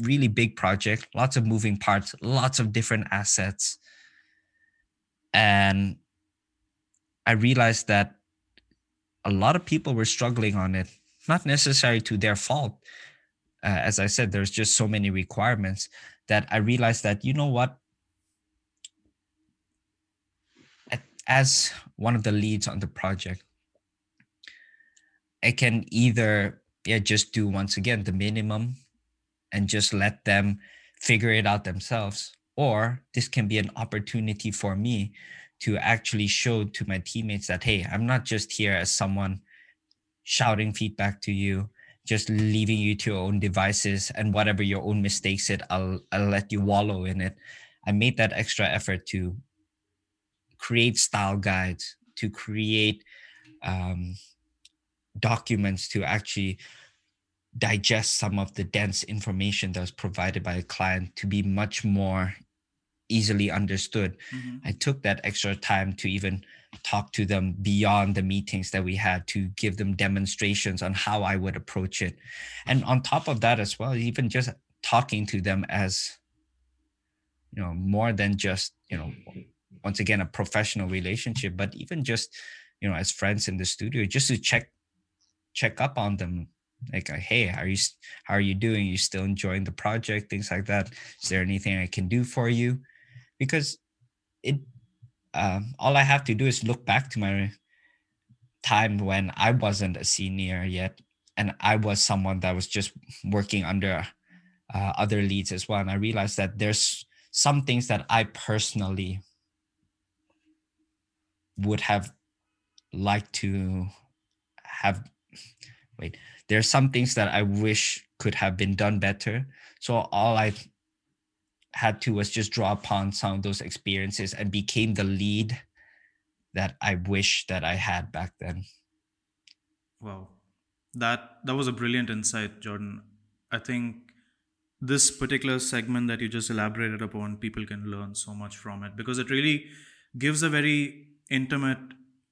really big project lots of moving parts lots of different assets and i realized that a lot of people were struggling on it not necessarily to their fault. Uh, as I said, there's just so many requirements that I realized that, you know what? As one of the leads on the project, I can either yeah just do once again the minimum and just let them figure it out themselves. Or this can be an opportunity for me to actually show to my teammates that hey i'm not just here as someone shouting feedback to you just leaving you to your own devices and whatever your own mistakes it i'll i'll let you wallow in it. I made that extra effort to create style guides to create um, documents to actually digest some of the dense information that was provided by a client to be much more easily understood mm-hmm. i took that extra time to even talk to them beyond the meetings that we had to give them demonstrations on how I would approach it. And on top of that as well, even just talking to them as you know more than just you know once again a professional relationship but even just you know as friends in the studio just to check check up on them like hey are you how are you doing are you still enjoying the project things like that is there anything i can do for you because it um, all I have to do is look back to my time when I wasn't a senior yet, and I was someone that was just working under uh, other leads as well. And I realized that there's some things that I personally would have liked to have. Wait, there's some things that I wish could have been done better. So all I had to was just draw upon some of those experiences and became the lead that I wish that I had back then. Wow. That that was a brilliant insight, Jourdan. I think this particular segment that you just elaborated upon, people can learn so much from it because it really gives a very intimate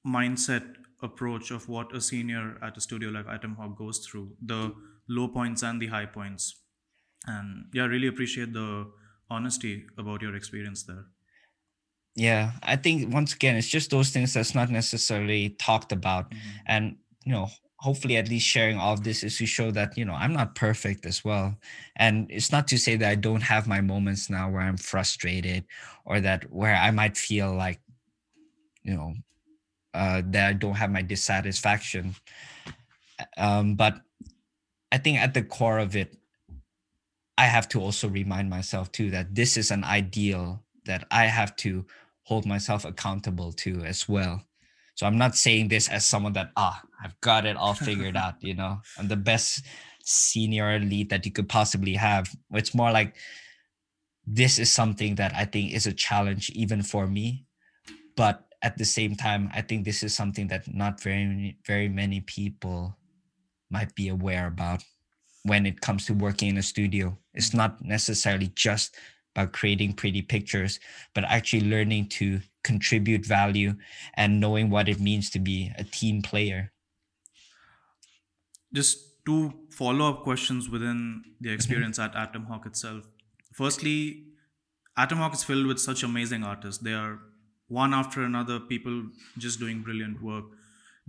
mindset approach of what a senior at a studio like Atomhawk goes through, the low points and the high points. And yeah, I really appreciate the honesty about your experience there yeah i think once again it's just those things that's not necessarily talked about mm-hmm. and you know hopefully at least sharing all of this is to show that you know i'm not perfect as well and it's not to say that i don't have my moments now where i'm frustrated or that where i might feel like you know uh, that i don't have my dissatisfaction um, but i think at the core of it I have to also remind myself too that this is an ideal that I have to hold myself accountable to as well. So I'm not saying this as someone that ah I've got it all figured out, you know. I'm the best senior lead that you could possibly have. It's more like this is something that I think is a challenge even for me, but at the same time, I think this is something that not very very many people might be aware about when it comes to working in a studio. It's not necessarily just about creating pretty pictures, but actually learning to contribute value and knowing what it means to be a team player. Just two follow up questions within the mm-hmm. experience mm-hmm. at Atomhawk itself. Firstly, Atomhawk is filled with such amazing artists. They are one after another, people just doing brilliant work.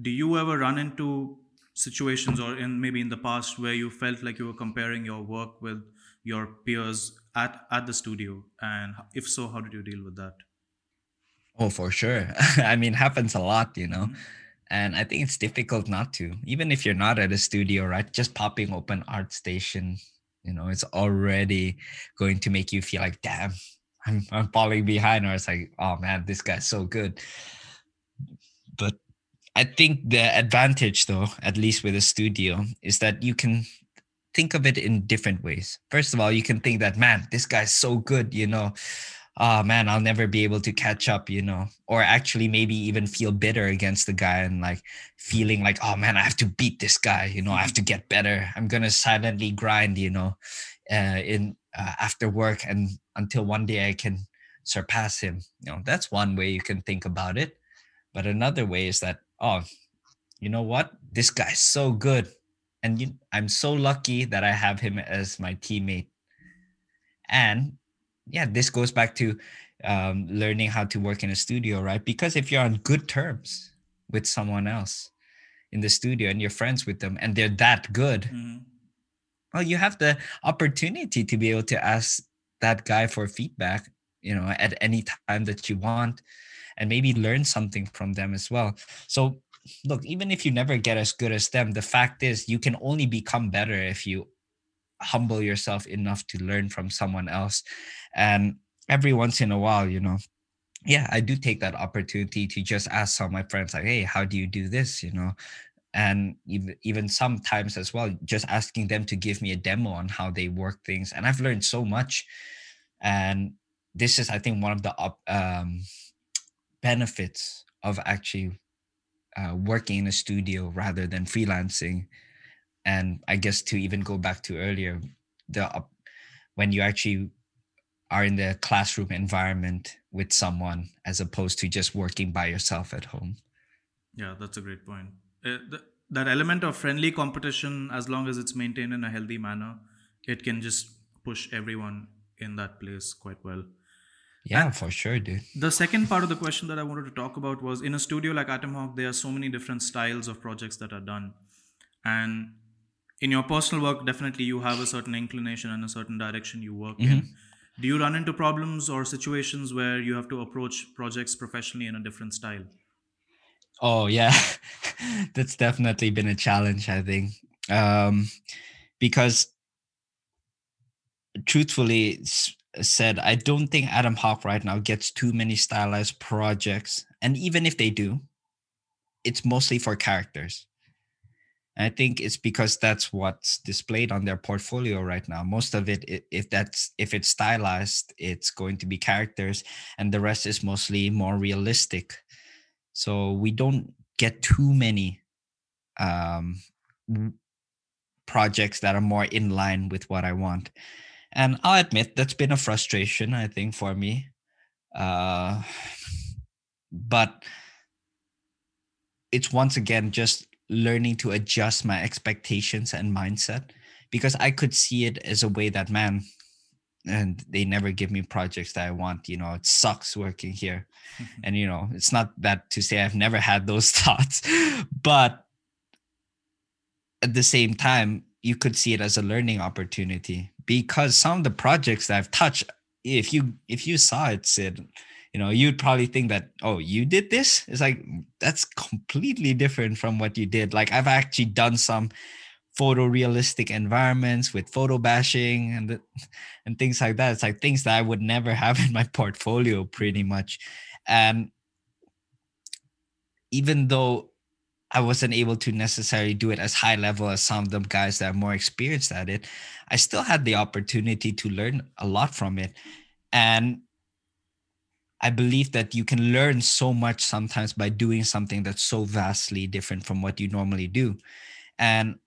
Do you ever run into situations or in maybe in the past where you felt like you were comparing your work with your peers at at the studio? And if so how did you deal with that? Oh for sure. <laughs> I mean happens a lot you know? Mm-hmm. and i think it's difficult not to. Even if you're not at a studio right just popping open artstation you know it's already going to make you feel like damn i'm, I'm falling behind or it's like oh man this guy's so good. But i think the advantage though at least with a studio is that you can think of it in different ways. First of all you can think that man this guy's so good you know. Oh man, I'll never be able to catch up, you know, or actually maybe even feel bitter against the guy and like feeling like, oh man, I have to beat this guy, you know, I have to get better. I'm gonna silently grind, you know, uh, in uh, after work and until one day I can surpass him. You know, that's one way you can think about it. But another way is that, oh, you know what, this guy's so good, and you, I'm so lucky that I have him as my teammate. And yeah, this goes back to um, learning how to work in a studio, right? Because if you're on good terms with someone else in the studio and you're friends with them and they're that good, mm-hmm. well, you have the opportunity to be able to ask that guy for feedback, you know, at any time that you want and maybe learn something from them as well. So, look, even if you never get as good as them, the fact is you can only become better if you humble yourself enough to learn from someone else. And every once in a while you know yeah i do take that opportunity to just ask some of my friends like hey how do you do this? You know? And even even sometimes as well just asking them to give me a demo on how they work things. And i've learned so much and this is i think one of the um, benefits of actually uh, working in a studio rather than freelancing. And i guess to even go back to earlier the when you actually are in the classroom environment with someone as opposed to just working by yourself at home. Yeah that's a great point. Uh, the, that element of friendly competition as long as it's maintained in a healthy manner it can just push everyone in that place quite well. Yeah and for sure dude. the second part of the question that i wanted to talk about was in a studio like Atomhawk there are so many different styles of projects that are done. And in your personal work definitely you have a certain inclination and a certain direction you work mm-hmm. in do you run into problems or situations where you have to approach projects professionally in a different style? Oh yeah. <laughs> That's definitely been a challenge i think. Um, because truthfully said i don't think Atomhawk right now gets too many stylized projects and even if they do it's mostly for characters I think it's because that's what's displayed on their portfolio right now. Most of it, if that's if it's stylized, it's going to be characters, and the rest is mostly more realistic. So we don't get too many um, projects that are more in line with what I want. And I'll admit that's been a frustration, I think, for me. Uh, but it's once again just learning to adjust my expectations and mindset because I could see it as a way that man and they never give me projects that I want. You know, it sucks working here. <laughs> and you know, it's not that to say I've never had those <laughs> thoughts, but at the same time, you could see it as a learning opportunity because some of the projects that I've touched, if you if you saw it, Sid, you know you'd probably think that oh you did this? It's like that's completely different from what you did. Like i've actually done some photorealistic environments with photo bashing and <laughs> and things like that. It's like things that i would never <laughs> have in my portfolio pretty much. And even though I wasn't able to necessarily do it as high level as some of the guys that are more experienced at it. I still had the opportunity to learn a lot from it. And I believe that you can learn so much sometimes by doing something that's so vastly different from what you normally do. And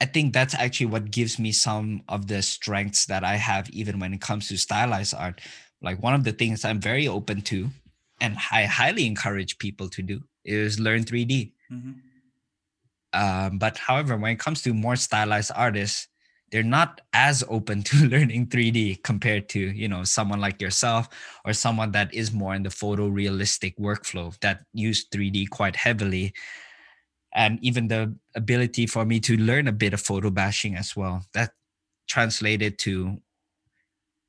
I think that's actually what gives me some of the strengths that I have, even when it comes to stylized art. Like one of the things I'm very open to, and I highly encourage people to do, is learn 3D. Mm-hmm. Um, but however, when it comes to more stylized artists, they're not as open <laughs> to learning 3D compared to, you know, someone like yourself or someone that is more in the photorealistic workflow that use 3D quite heavily. And even the ability for me to learn a bit of photo bashing as well. That translated to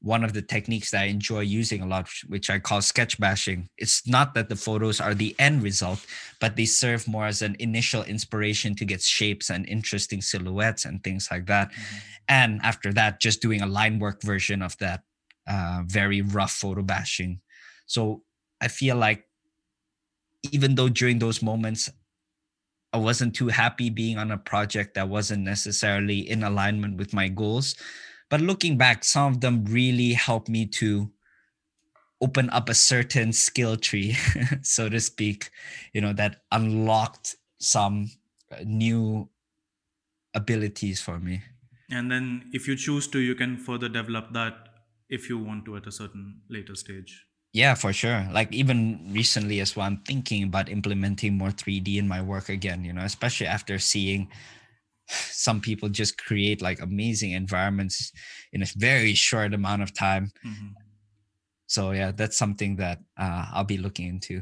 one of the techniques that I enjoy using a lot, which I call sketch bashing. It's not that the photos are the end result, but they serve more as an initial inspiration to get shapes and interesting silhouettes and things like that. Mm-hmm. And after that, just doing a line work version of that uh, very rough photo bashing. So I feel like even though during those moments I wasn't too happy being on a project that wasn't necessarily in alignment with my goals, but looking back, some of them really helped me to open up a certain skill tree, <laughs> so to speak, you know, that unlocked some uh, new abilities for me. And then if you choose to, you can further develop that if you want to at a certain later stage. Yeah, for sure. Like even recently as well, I'm thinking about implementing more 3D in my work again, you know, especially after seeing some people just create like amazing environments in a very short amount of time. Mm-hmm. so yeah that's something that uh, i'll be looking into.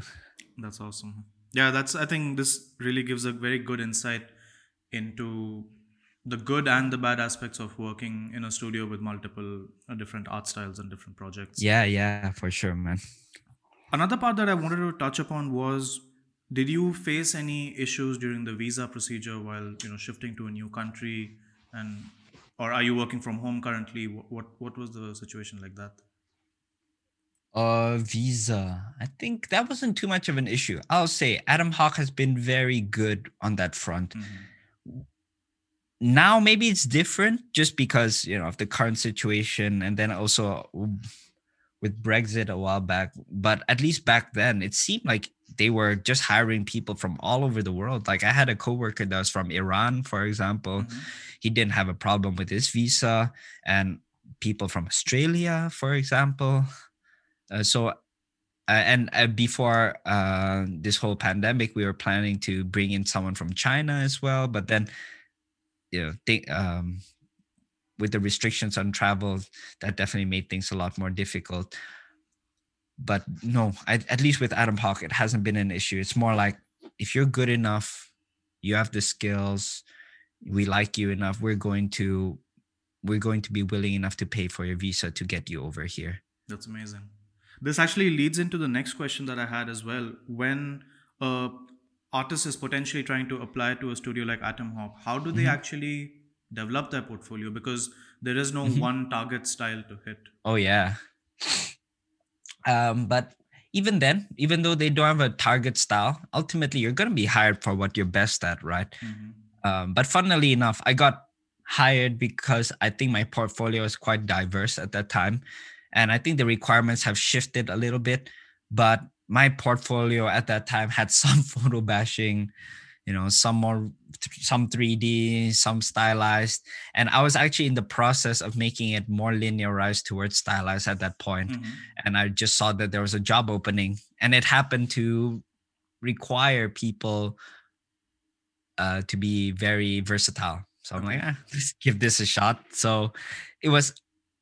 That's awesome. Yeah that's i think this really gives a very good insight into the good and the bad aspects of working in a studio with multiple uh, different art styles and different projects. Yeah yeah for sure man. Another part that i wanted to touch upon was did you face any issues during the visa procedure while you know shifting to a new country and or are you working from home currently? What what was the situation like that? Uh visa. I think that wasn't too much of an issue. I'll say Atomhawk has been very good on that front. Mm-hmm. now maybe it's different just because you know of the current situation and then also with Brexit a while back, but at least back then it seemed like they were just hiring people from all over the world. Like I had a coworker that was from Iran, for example. Mm-hmm. He didn't have a problem with his visa, and people from Australia, for example. Uh, so, uh, and uh, before uh, this whole pandemic, we were planning to bring in someone from China as well. But then, you know, think, um, with the restrictions on travel, that definitely made things a lot more difficult. But no, I, at least with Atomhawk, it hasn't been an issue. It's more like if you're good enough, you have the skills, we like you enough, we're going to we're going to be willing enough to pay for your visa to get you over here. That's amazing. This actually leads into the next question that I had as well. When a artist is potentially trying to apply to a studio like Atomhawk, how do they mm-hmm. actually develop their portfolio because there is no mm-hmm. one target style to hit. Oh yeah. Um, but even then, even though they don't have a target style, ultimately you're gonna be hired for what you're best at, right? Mm-hmm. Um, but funnily enough, I got hired because I think my portfolio is quite diverse at that time. And I think the requirements have shifted a little bit. But my portfolio at that time had <laughs> some photo bashing, you know some more some 3d some stylized and i was actually in the process of making it more linearized towards stylized at that point. Mm-hmm. and i just saw that there was a job opening and it happened to require people uh, to be very versatile so i'm like ah, let's give this a shot so it was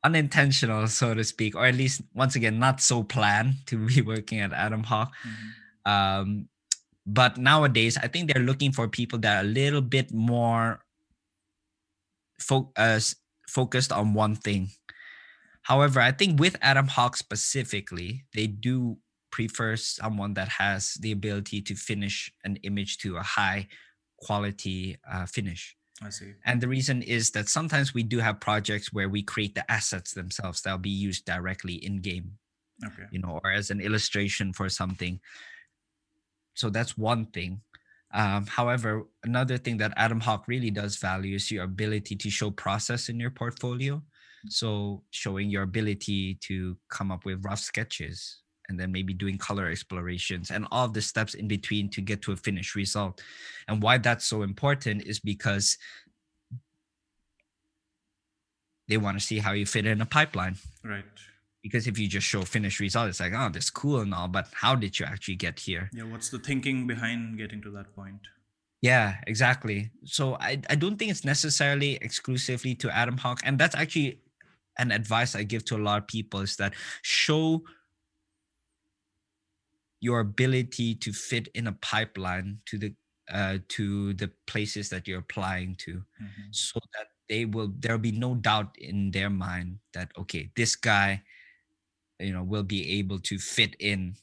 unintentional so to speak or at least once again not so planned to be <laughs> working at Atomhawk mm-hmm. um, but nowadays i think they're looking for people that are a little bit more fo- uh, focused on one thing however i think with Atomhawk specifically they do prefer someone that has the ability to finish an image to a high quality uh, finish I see. And the reason is that sometimes we do have projects where we create the assets themselves that'll be used directly in game. Okay. You know, or as an illustration for something so that's one thing. Um, however another thing that Atomhawk really does value is your ability to show process in your portfolio. So showing your ability to come up with rough sketches and then maybe doing color explorations and all the steps in between to get to a finished result. And why that's so important is because they want to see how you fit in a pipeline. Right because if you just show finished result it's like oh this cool and all but how did you actually get here? Yeah what's the thinking behind getting to that point? Yeah exactly. So i, I don't think it's necessarily exclusively to Atomhawk and that's actually an advice i give to a lot of people is that show your ability to fit in a pipeline to the uh, to the places that you're applying to mm-hmm. so that they will there'll be no doubt in their mind that okay this guy you know will be able to fit in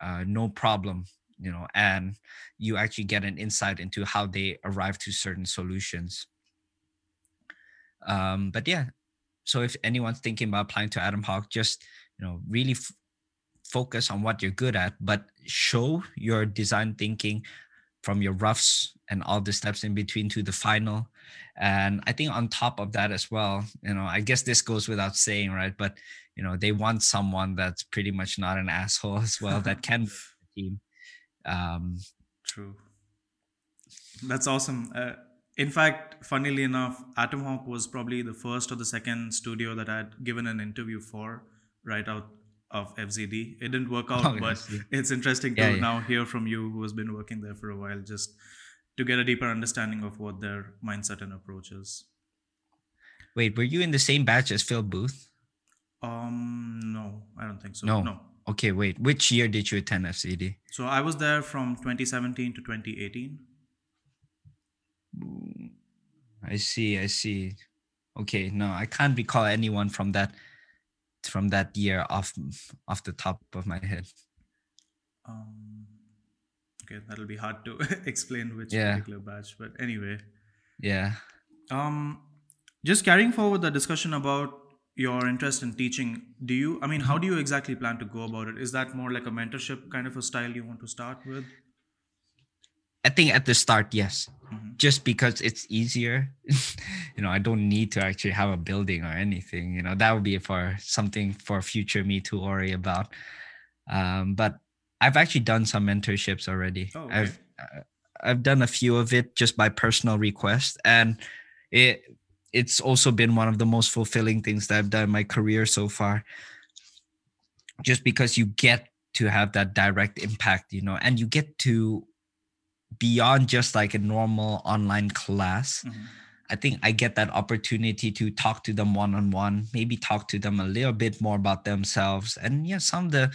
uh, no problem you know and you actually get an insight into how they arrive to certain solutions. Um but yeah so if anyone's thinking about applying to Atomhawk just you know really f- focus on what you're good at but show your design thinking from your roughs and all the steps in between to the final. And i think on top of that as well you know i guess this goes without saying right but you know they want someone that's pretty much not an <laughs> asshole as well that <laughs> can team um true that's awesome uh, in fact funnily enough atomhawk was probably the first or the second studio that i'd given an interview for right out of FZD. It didn't work <laughs> out, oh, but it's interesting to yeah, yeah. now hear from you, who has been working there for a while, just to get a deeper understanding of what their mindset and approach is. Wait, were you in the same batch as Phil Booth? Um, no, I don't think so. No, no. Okay, wait. Which year did you attend FZD? So I was there from 2017 to 2018. I see. I see. Okay, no, I can't recall anyone from that from that year off off the top of my head. Um, okay, that'll be hard to <laughs> explain which yeah. particular batch, but anyway. Yeah. Um, just carrying forward the discussion about your interest in teaching, do you? I mean, how do you exactly plan to go about it? Is that more like a mentorship kind of a style you want to start with? I think at the start, yes. Mm-hmm. Just because it's easier. <laughs> you know, I don't need to actually have a building or anything. You know, that would be for something for future me to worry about. Um, but I've actually done some mentorships already. Oh, okay. I've uh, I've done a few of it just by personal request, and it it's also been one of the most fulfilling things that I've done in my career so far. Just because you get to have that direct impact, you know, and you get to beyond just like a normal online class. Mm-hmm. I think I get that opportunity to talk to them one on one, maybe talk to them a little bit more about themselves and yeah, some of the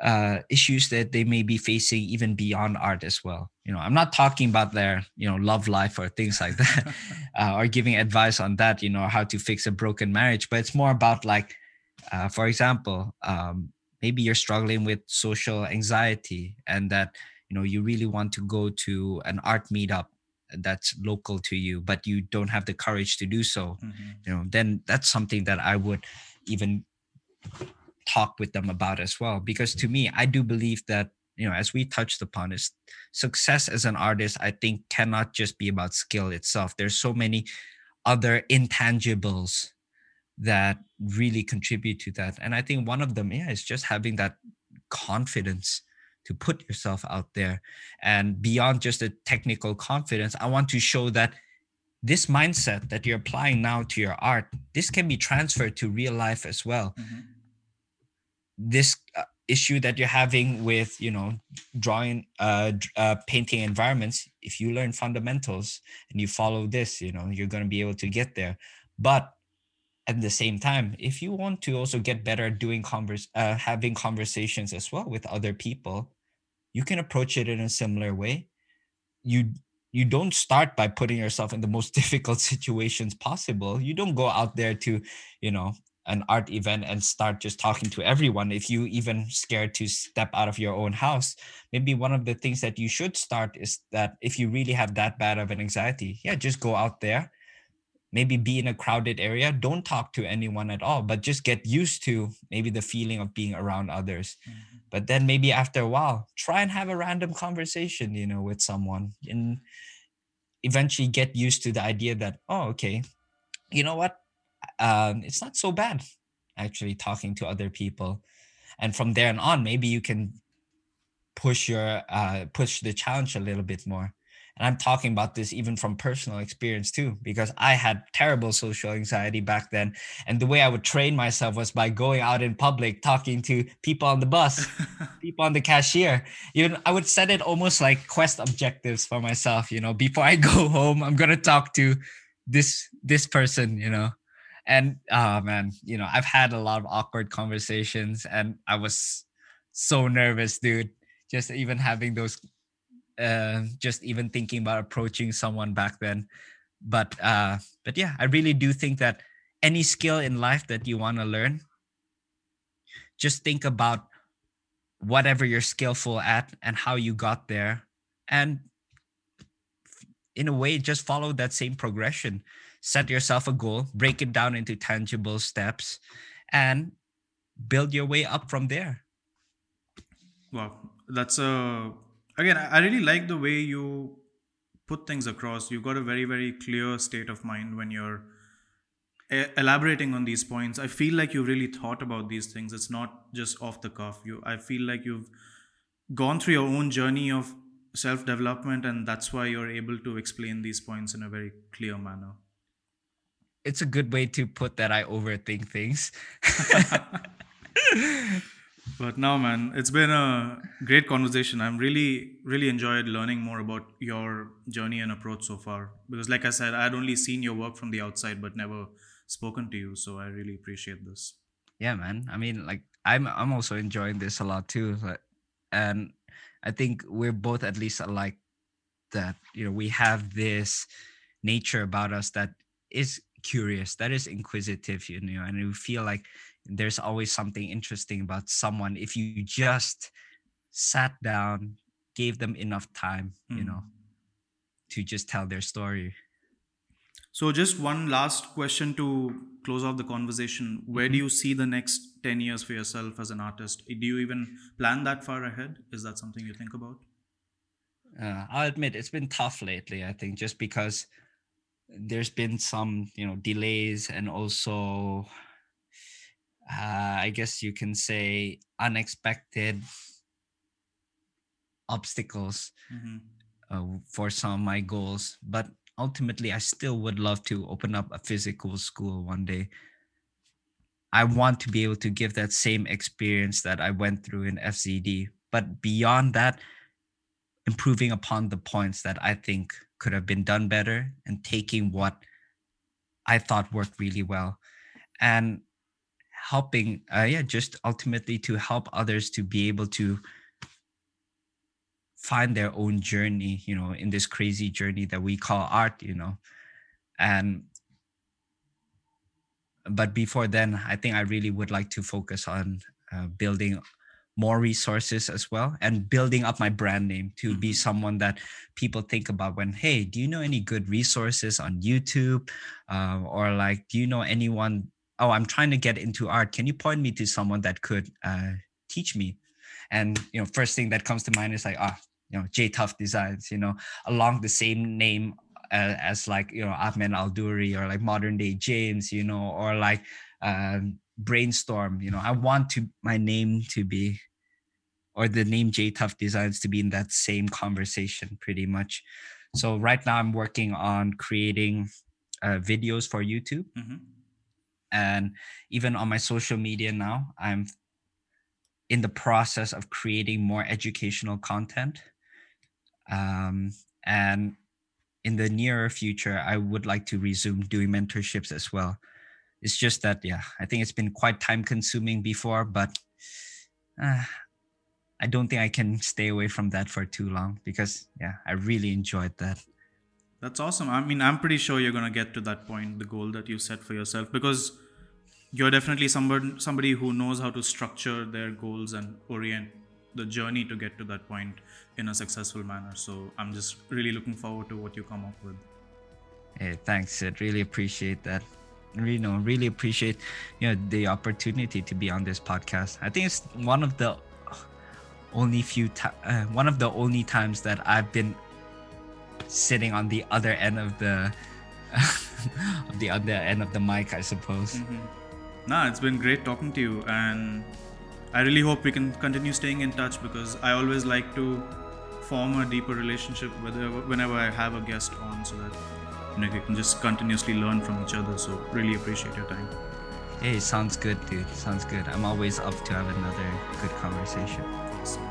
uh, issues that they may be facing even beyond art as well. You know, I'm not talking about their you know love life or things like that, <laughs> <laughs> uh, or giving advice on that. You know, how to fix a broken marriage, but it's more about like, uh, for example, um, maybe you're struggling with social anxiety and that you know you really want to go to an art meetup that's local to you but you don't have the courage to do so mm-hmm. you know then that's something that i would even talk with them about as well because to me i do believe that you know as we touched upon is success as an artist i think cannot just be about skill itself there's so many other intangibles that really contribute to that and i think one of them yeah is just having that confidence to put yourself out there. And beyond just the technical confidence, I want to show that this mindset that you're applying now to your art, this can be transferred to real life as well. Mm-hmm. This uh, issue that you're having with, you know, drawing, uh, uh, painting environments, if you learn fundamentals and you follow this, you know, you're going to be able to get there. But at the same time if you want to also get better at doing converse uh, having conversations as well with other people you can approach it in a similar way you you don't start by putting yourself in the most <laughs> difficult situations possible you don't go out there to you know an art event and start just talking to everyone if you even scared to step out of your own house maybe one of the things that you should start is that if you really have that bad of an anxiety yeah just go out there. Maybe be in a crowded area. Don't talk to anyone at all but just get used to maybe the feeling of being around others. Mm-hmm. but then maybe after a while try and have a random conversation you know with someone and eventually get used to the idea that oh okay you know what um, it's not so bad actually talking to other people and from there and on maybe you can push your uh, push the challenge a little bit more and I'm talking about this even from personal experience too, because I had terrible social anxiety back then. And the way I would train myself was by going out in public, talking to people on the bus, <laughs> people on the cashier. Even I would set it almost like quest objectives for myself, you know, before I go <laughs> home, I'm gonna talk to this this person, you know. And oh man, you know, I've had a lot of awkward conversations and I was so nervous, dude. Just even having those uh, just even thinking about approaching someone back then but uh but yeah i really do think that any skill in life that you want to learn just think about whatever you're skillful at and how you got there and in a way just follow that same progression set yourself a goal break it down into tangible steps and build your way up from there. Wow. That's a again i really like the way you put things across. You've got a very very clear state of mind when you're elaborating on these points. I feel like you've really thought about these things. It's not just off the cuff. You i feel like you've gone through your own journey of self development and that's why you're able to explain these points in a very clear manner it's a good way to put that i overthink things. <laughs> But now man it's been a great conversation. I'm really really enjoyed learning more about your journey and approach so far. Because like i said i'd only seen your work from the outside but never spoken to you. So i really appreciate this. Yeah man. I mean like i'm i'm also enjoying this a lot too and i think we're both at least alike that you know we have this nature about us that is curious that is inquisitive you know and you feel like there's always something interesting about someone if you just sat down gave them enough time mm. you know hmm. to just tell their story so, just one last question to close off the conversation. Where do mm-hmm. you see the next 10 years for yourself as an artist? Do you even plan that far ahead? Is that something you think about? Uh, I'll admit it's been tough lately, I think, just because there's been some, you know, delays and also, uh, I guess you can say, unexpected obstacles mm-hmm. uh, for some of my goals. But ultimately i still would love to open up a physical school one day i want to be able to give that same experience that i went through in FZD but beyond that improving upon the points that i think could have been done better and taking what i thought worked really well and helping uh, yeah just ultimately to help others to be able to find their own journey you know in this crazy journey that we call art you know and but before then i think i really would like to focus on uh, building more resources as well and building up my brand name to be mm-hmm. someone that people think about when hey do you know any good resources on youtube uh, or like do you know anyone oh i'm trying to get into art can you point me to someone that could uh, teach me and you know first thing that comes to mind is like ah you know J Tuff Designs, you know, along the same name uh, as like you know Ahmed Aldoori or like modern day James, you know, or like um, Brainstorm. You know, I want to my name to be or the name J Tuff Designs to be in that same conversation, pretty much. So right now I'm working on creating uh, videos for YouTube. Mm-hmm. And even on my social media now, I'm in the process of creating more educational content um, and in the nearer future, I would like to resume doing mentorships as well. It's just that, yeah, I think it's been quite time consuming before, but uh, I don't think I can stay away from that for too long because, yeah, I really enjoyed that. That's awesome. I mean, I'm pretty sure you're going to get to that point, the goal that you set for yourself, because you're definitely somebody, somebody who knows how to structure their goals and orient the journey to get to that point in a successful manner. So I'm just really looking forward to what you come up with. Hey, thanks, Sid. Really appreciate that. You know, really appreciate you know the opportunity to be on this podcast. I think it's one of the only few times, uh, one of the only times that I've been sitting on the other end of the <laughs> of the other end of the mic, I suppose. Mm-hmm. Nah, it's been great talking to you, and I really hope we can continue staying in touch because I always like to form a deeper relationship whenever I have a guest on so that you know, we can just continuously learn from each other. So really appreciate your time. Hey, sounds good, dude. Sounds good. I'm always up to have another good conversation. Awesome.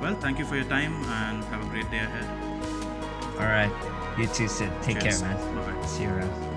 Well, thank you for your time and have a great day ahead. All right. You too, Sid. Take Cheers. care, man. Bye. See you around.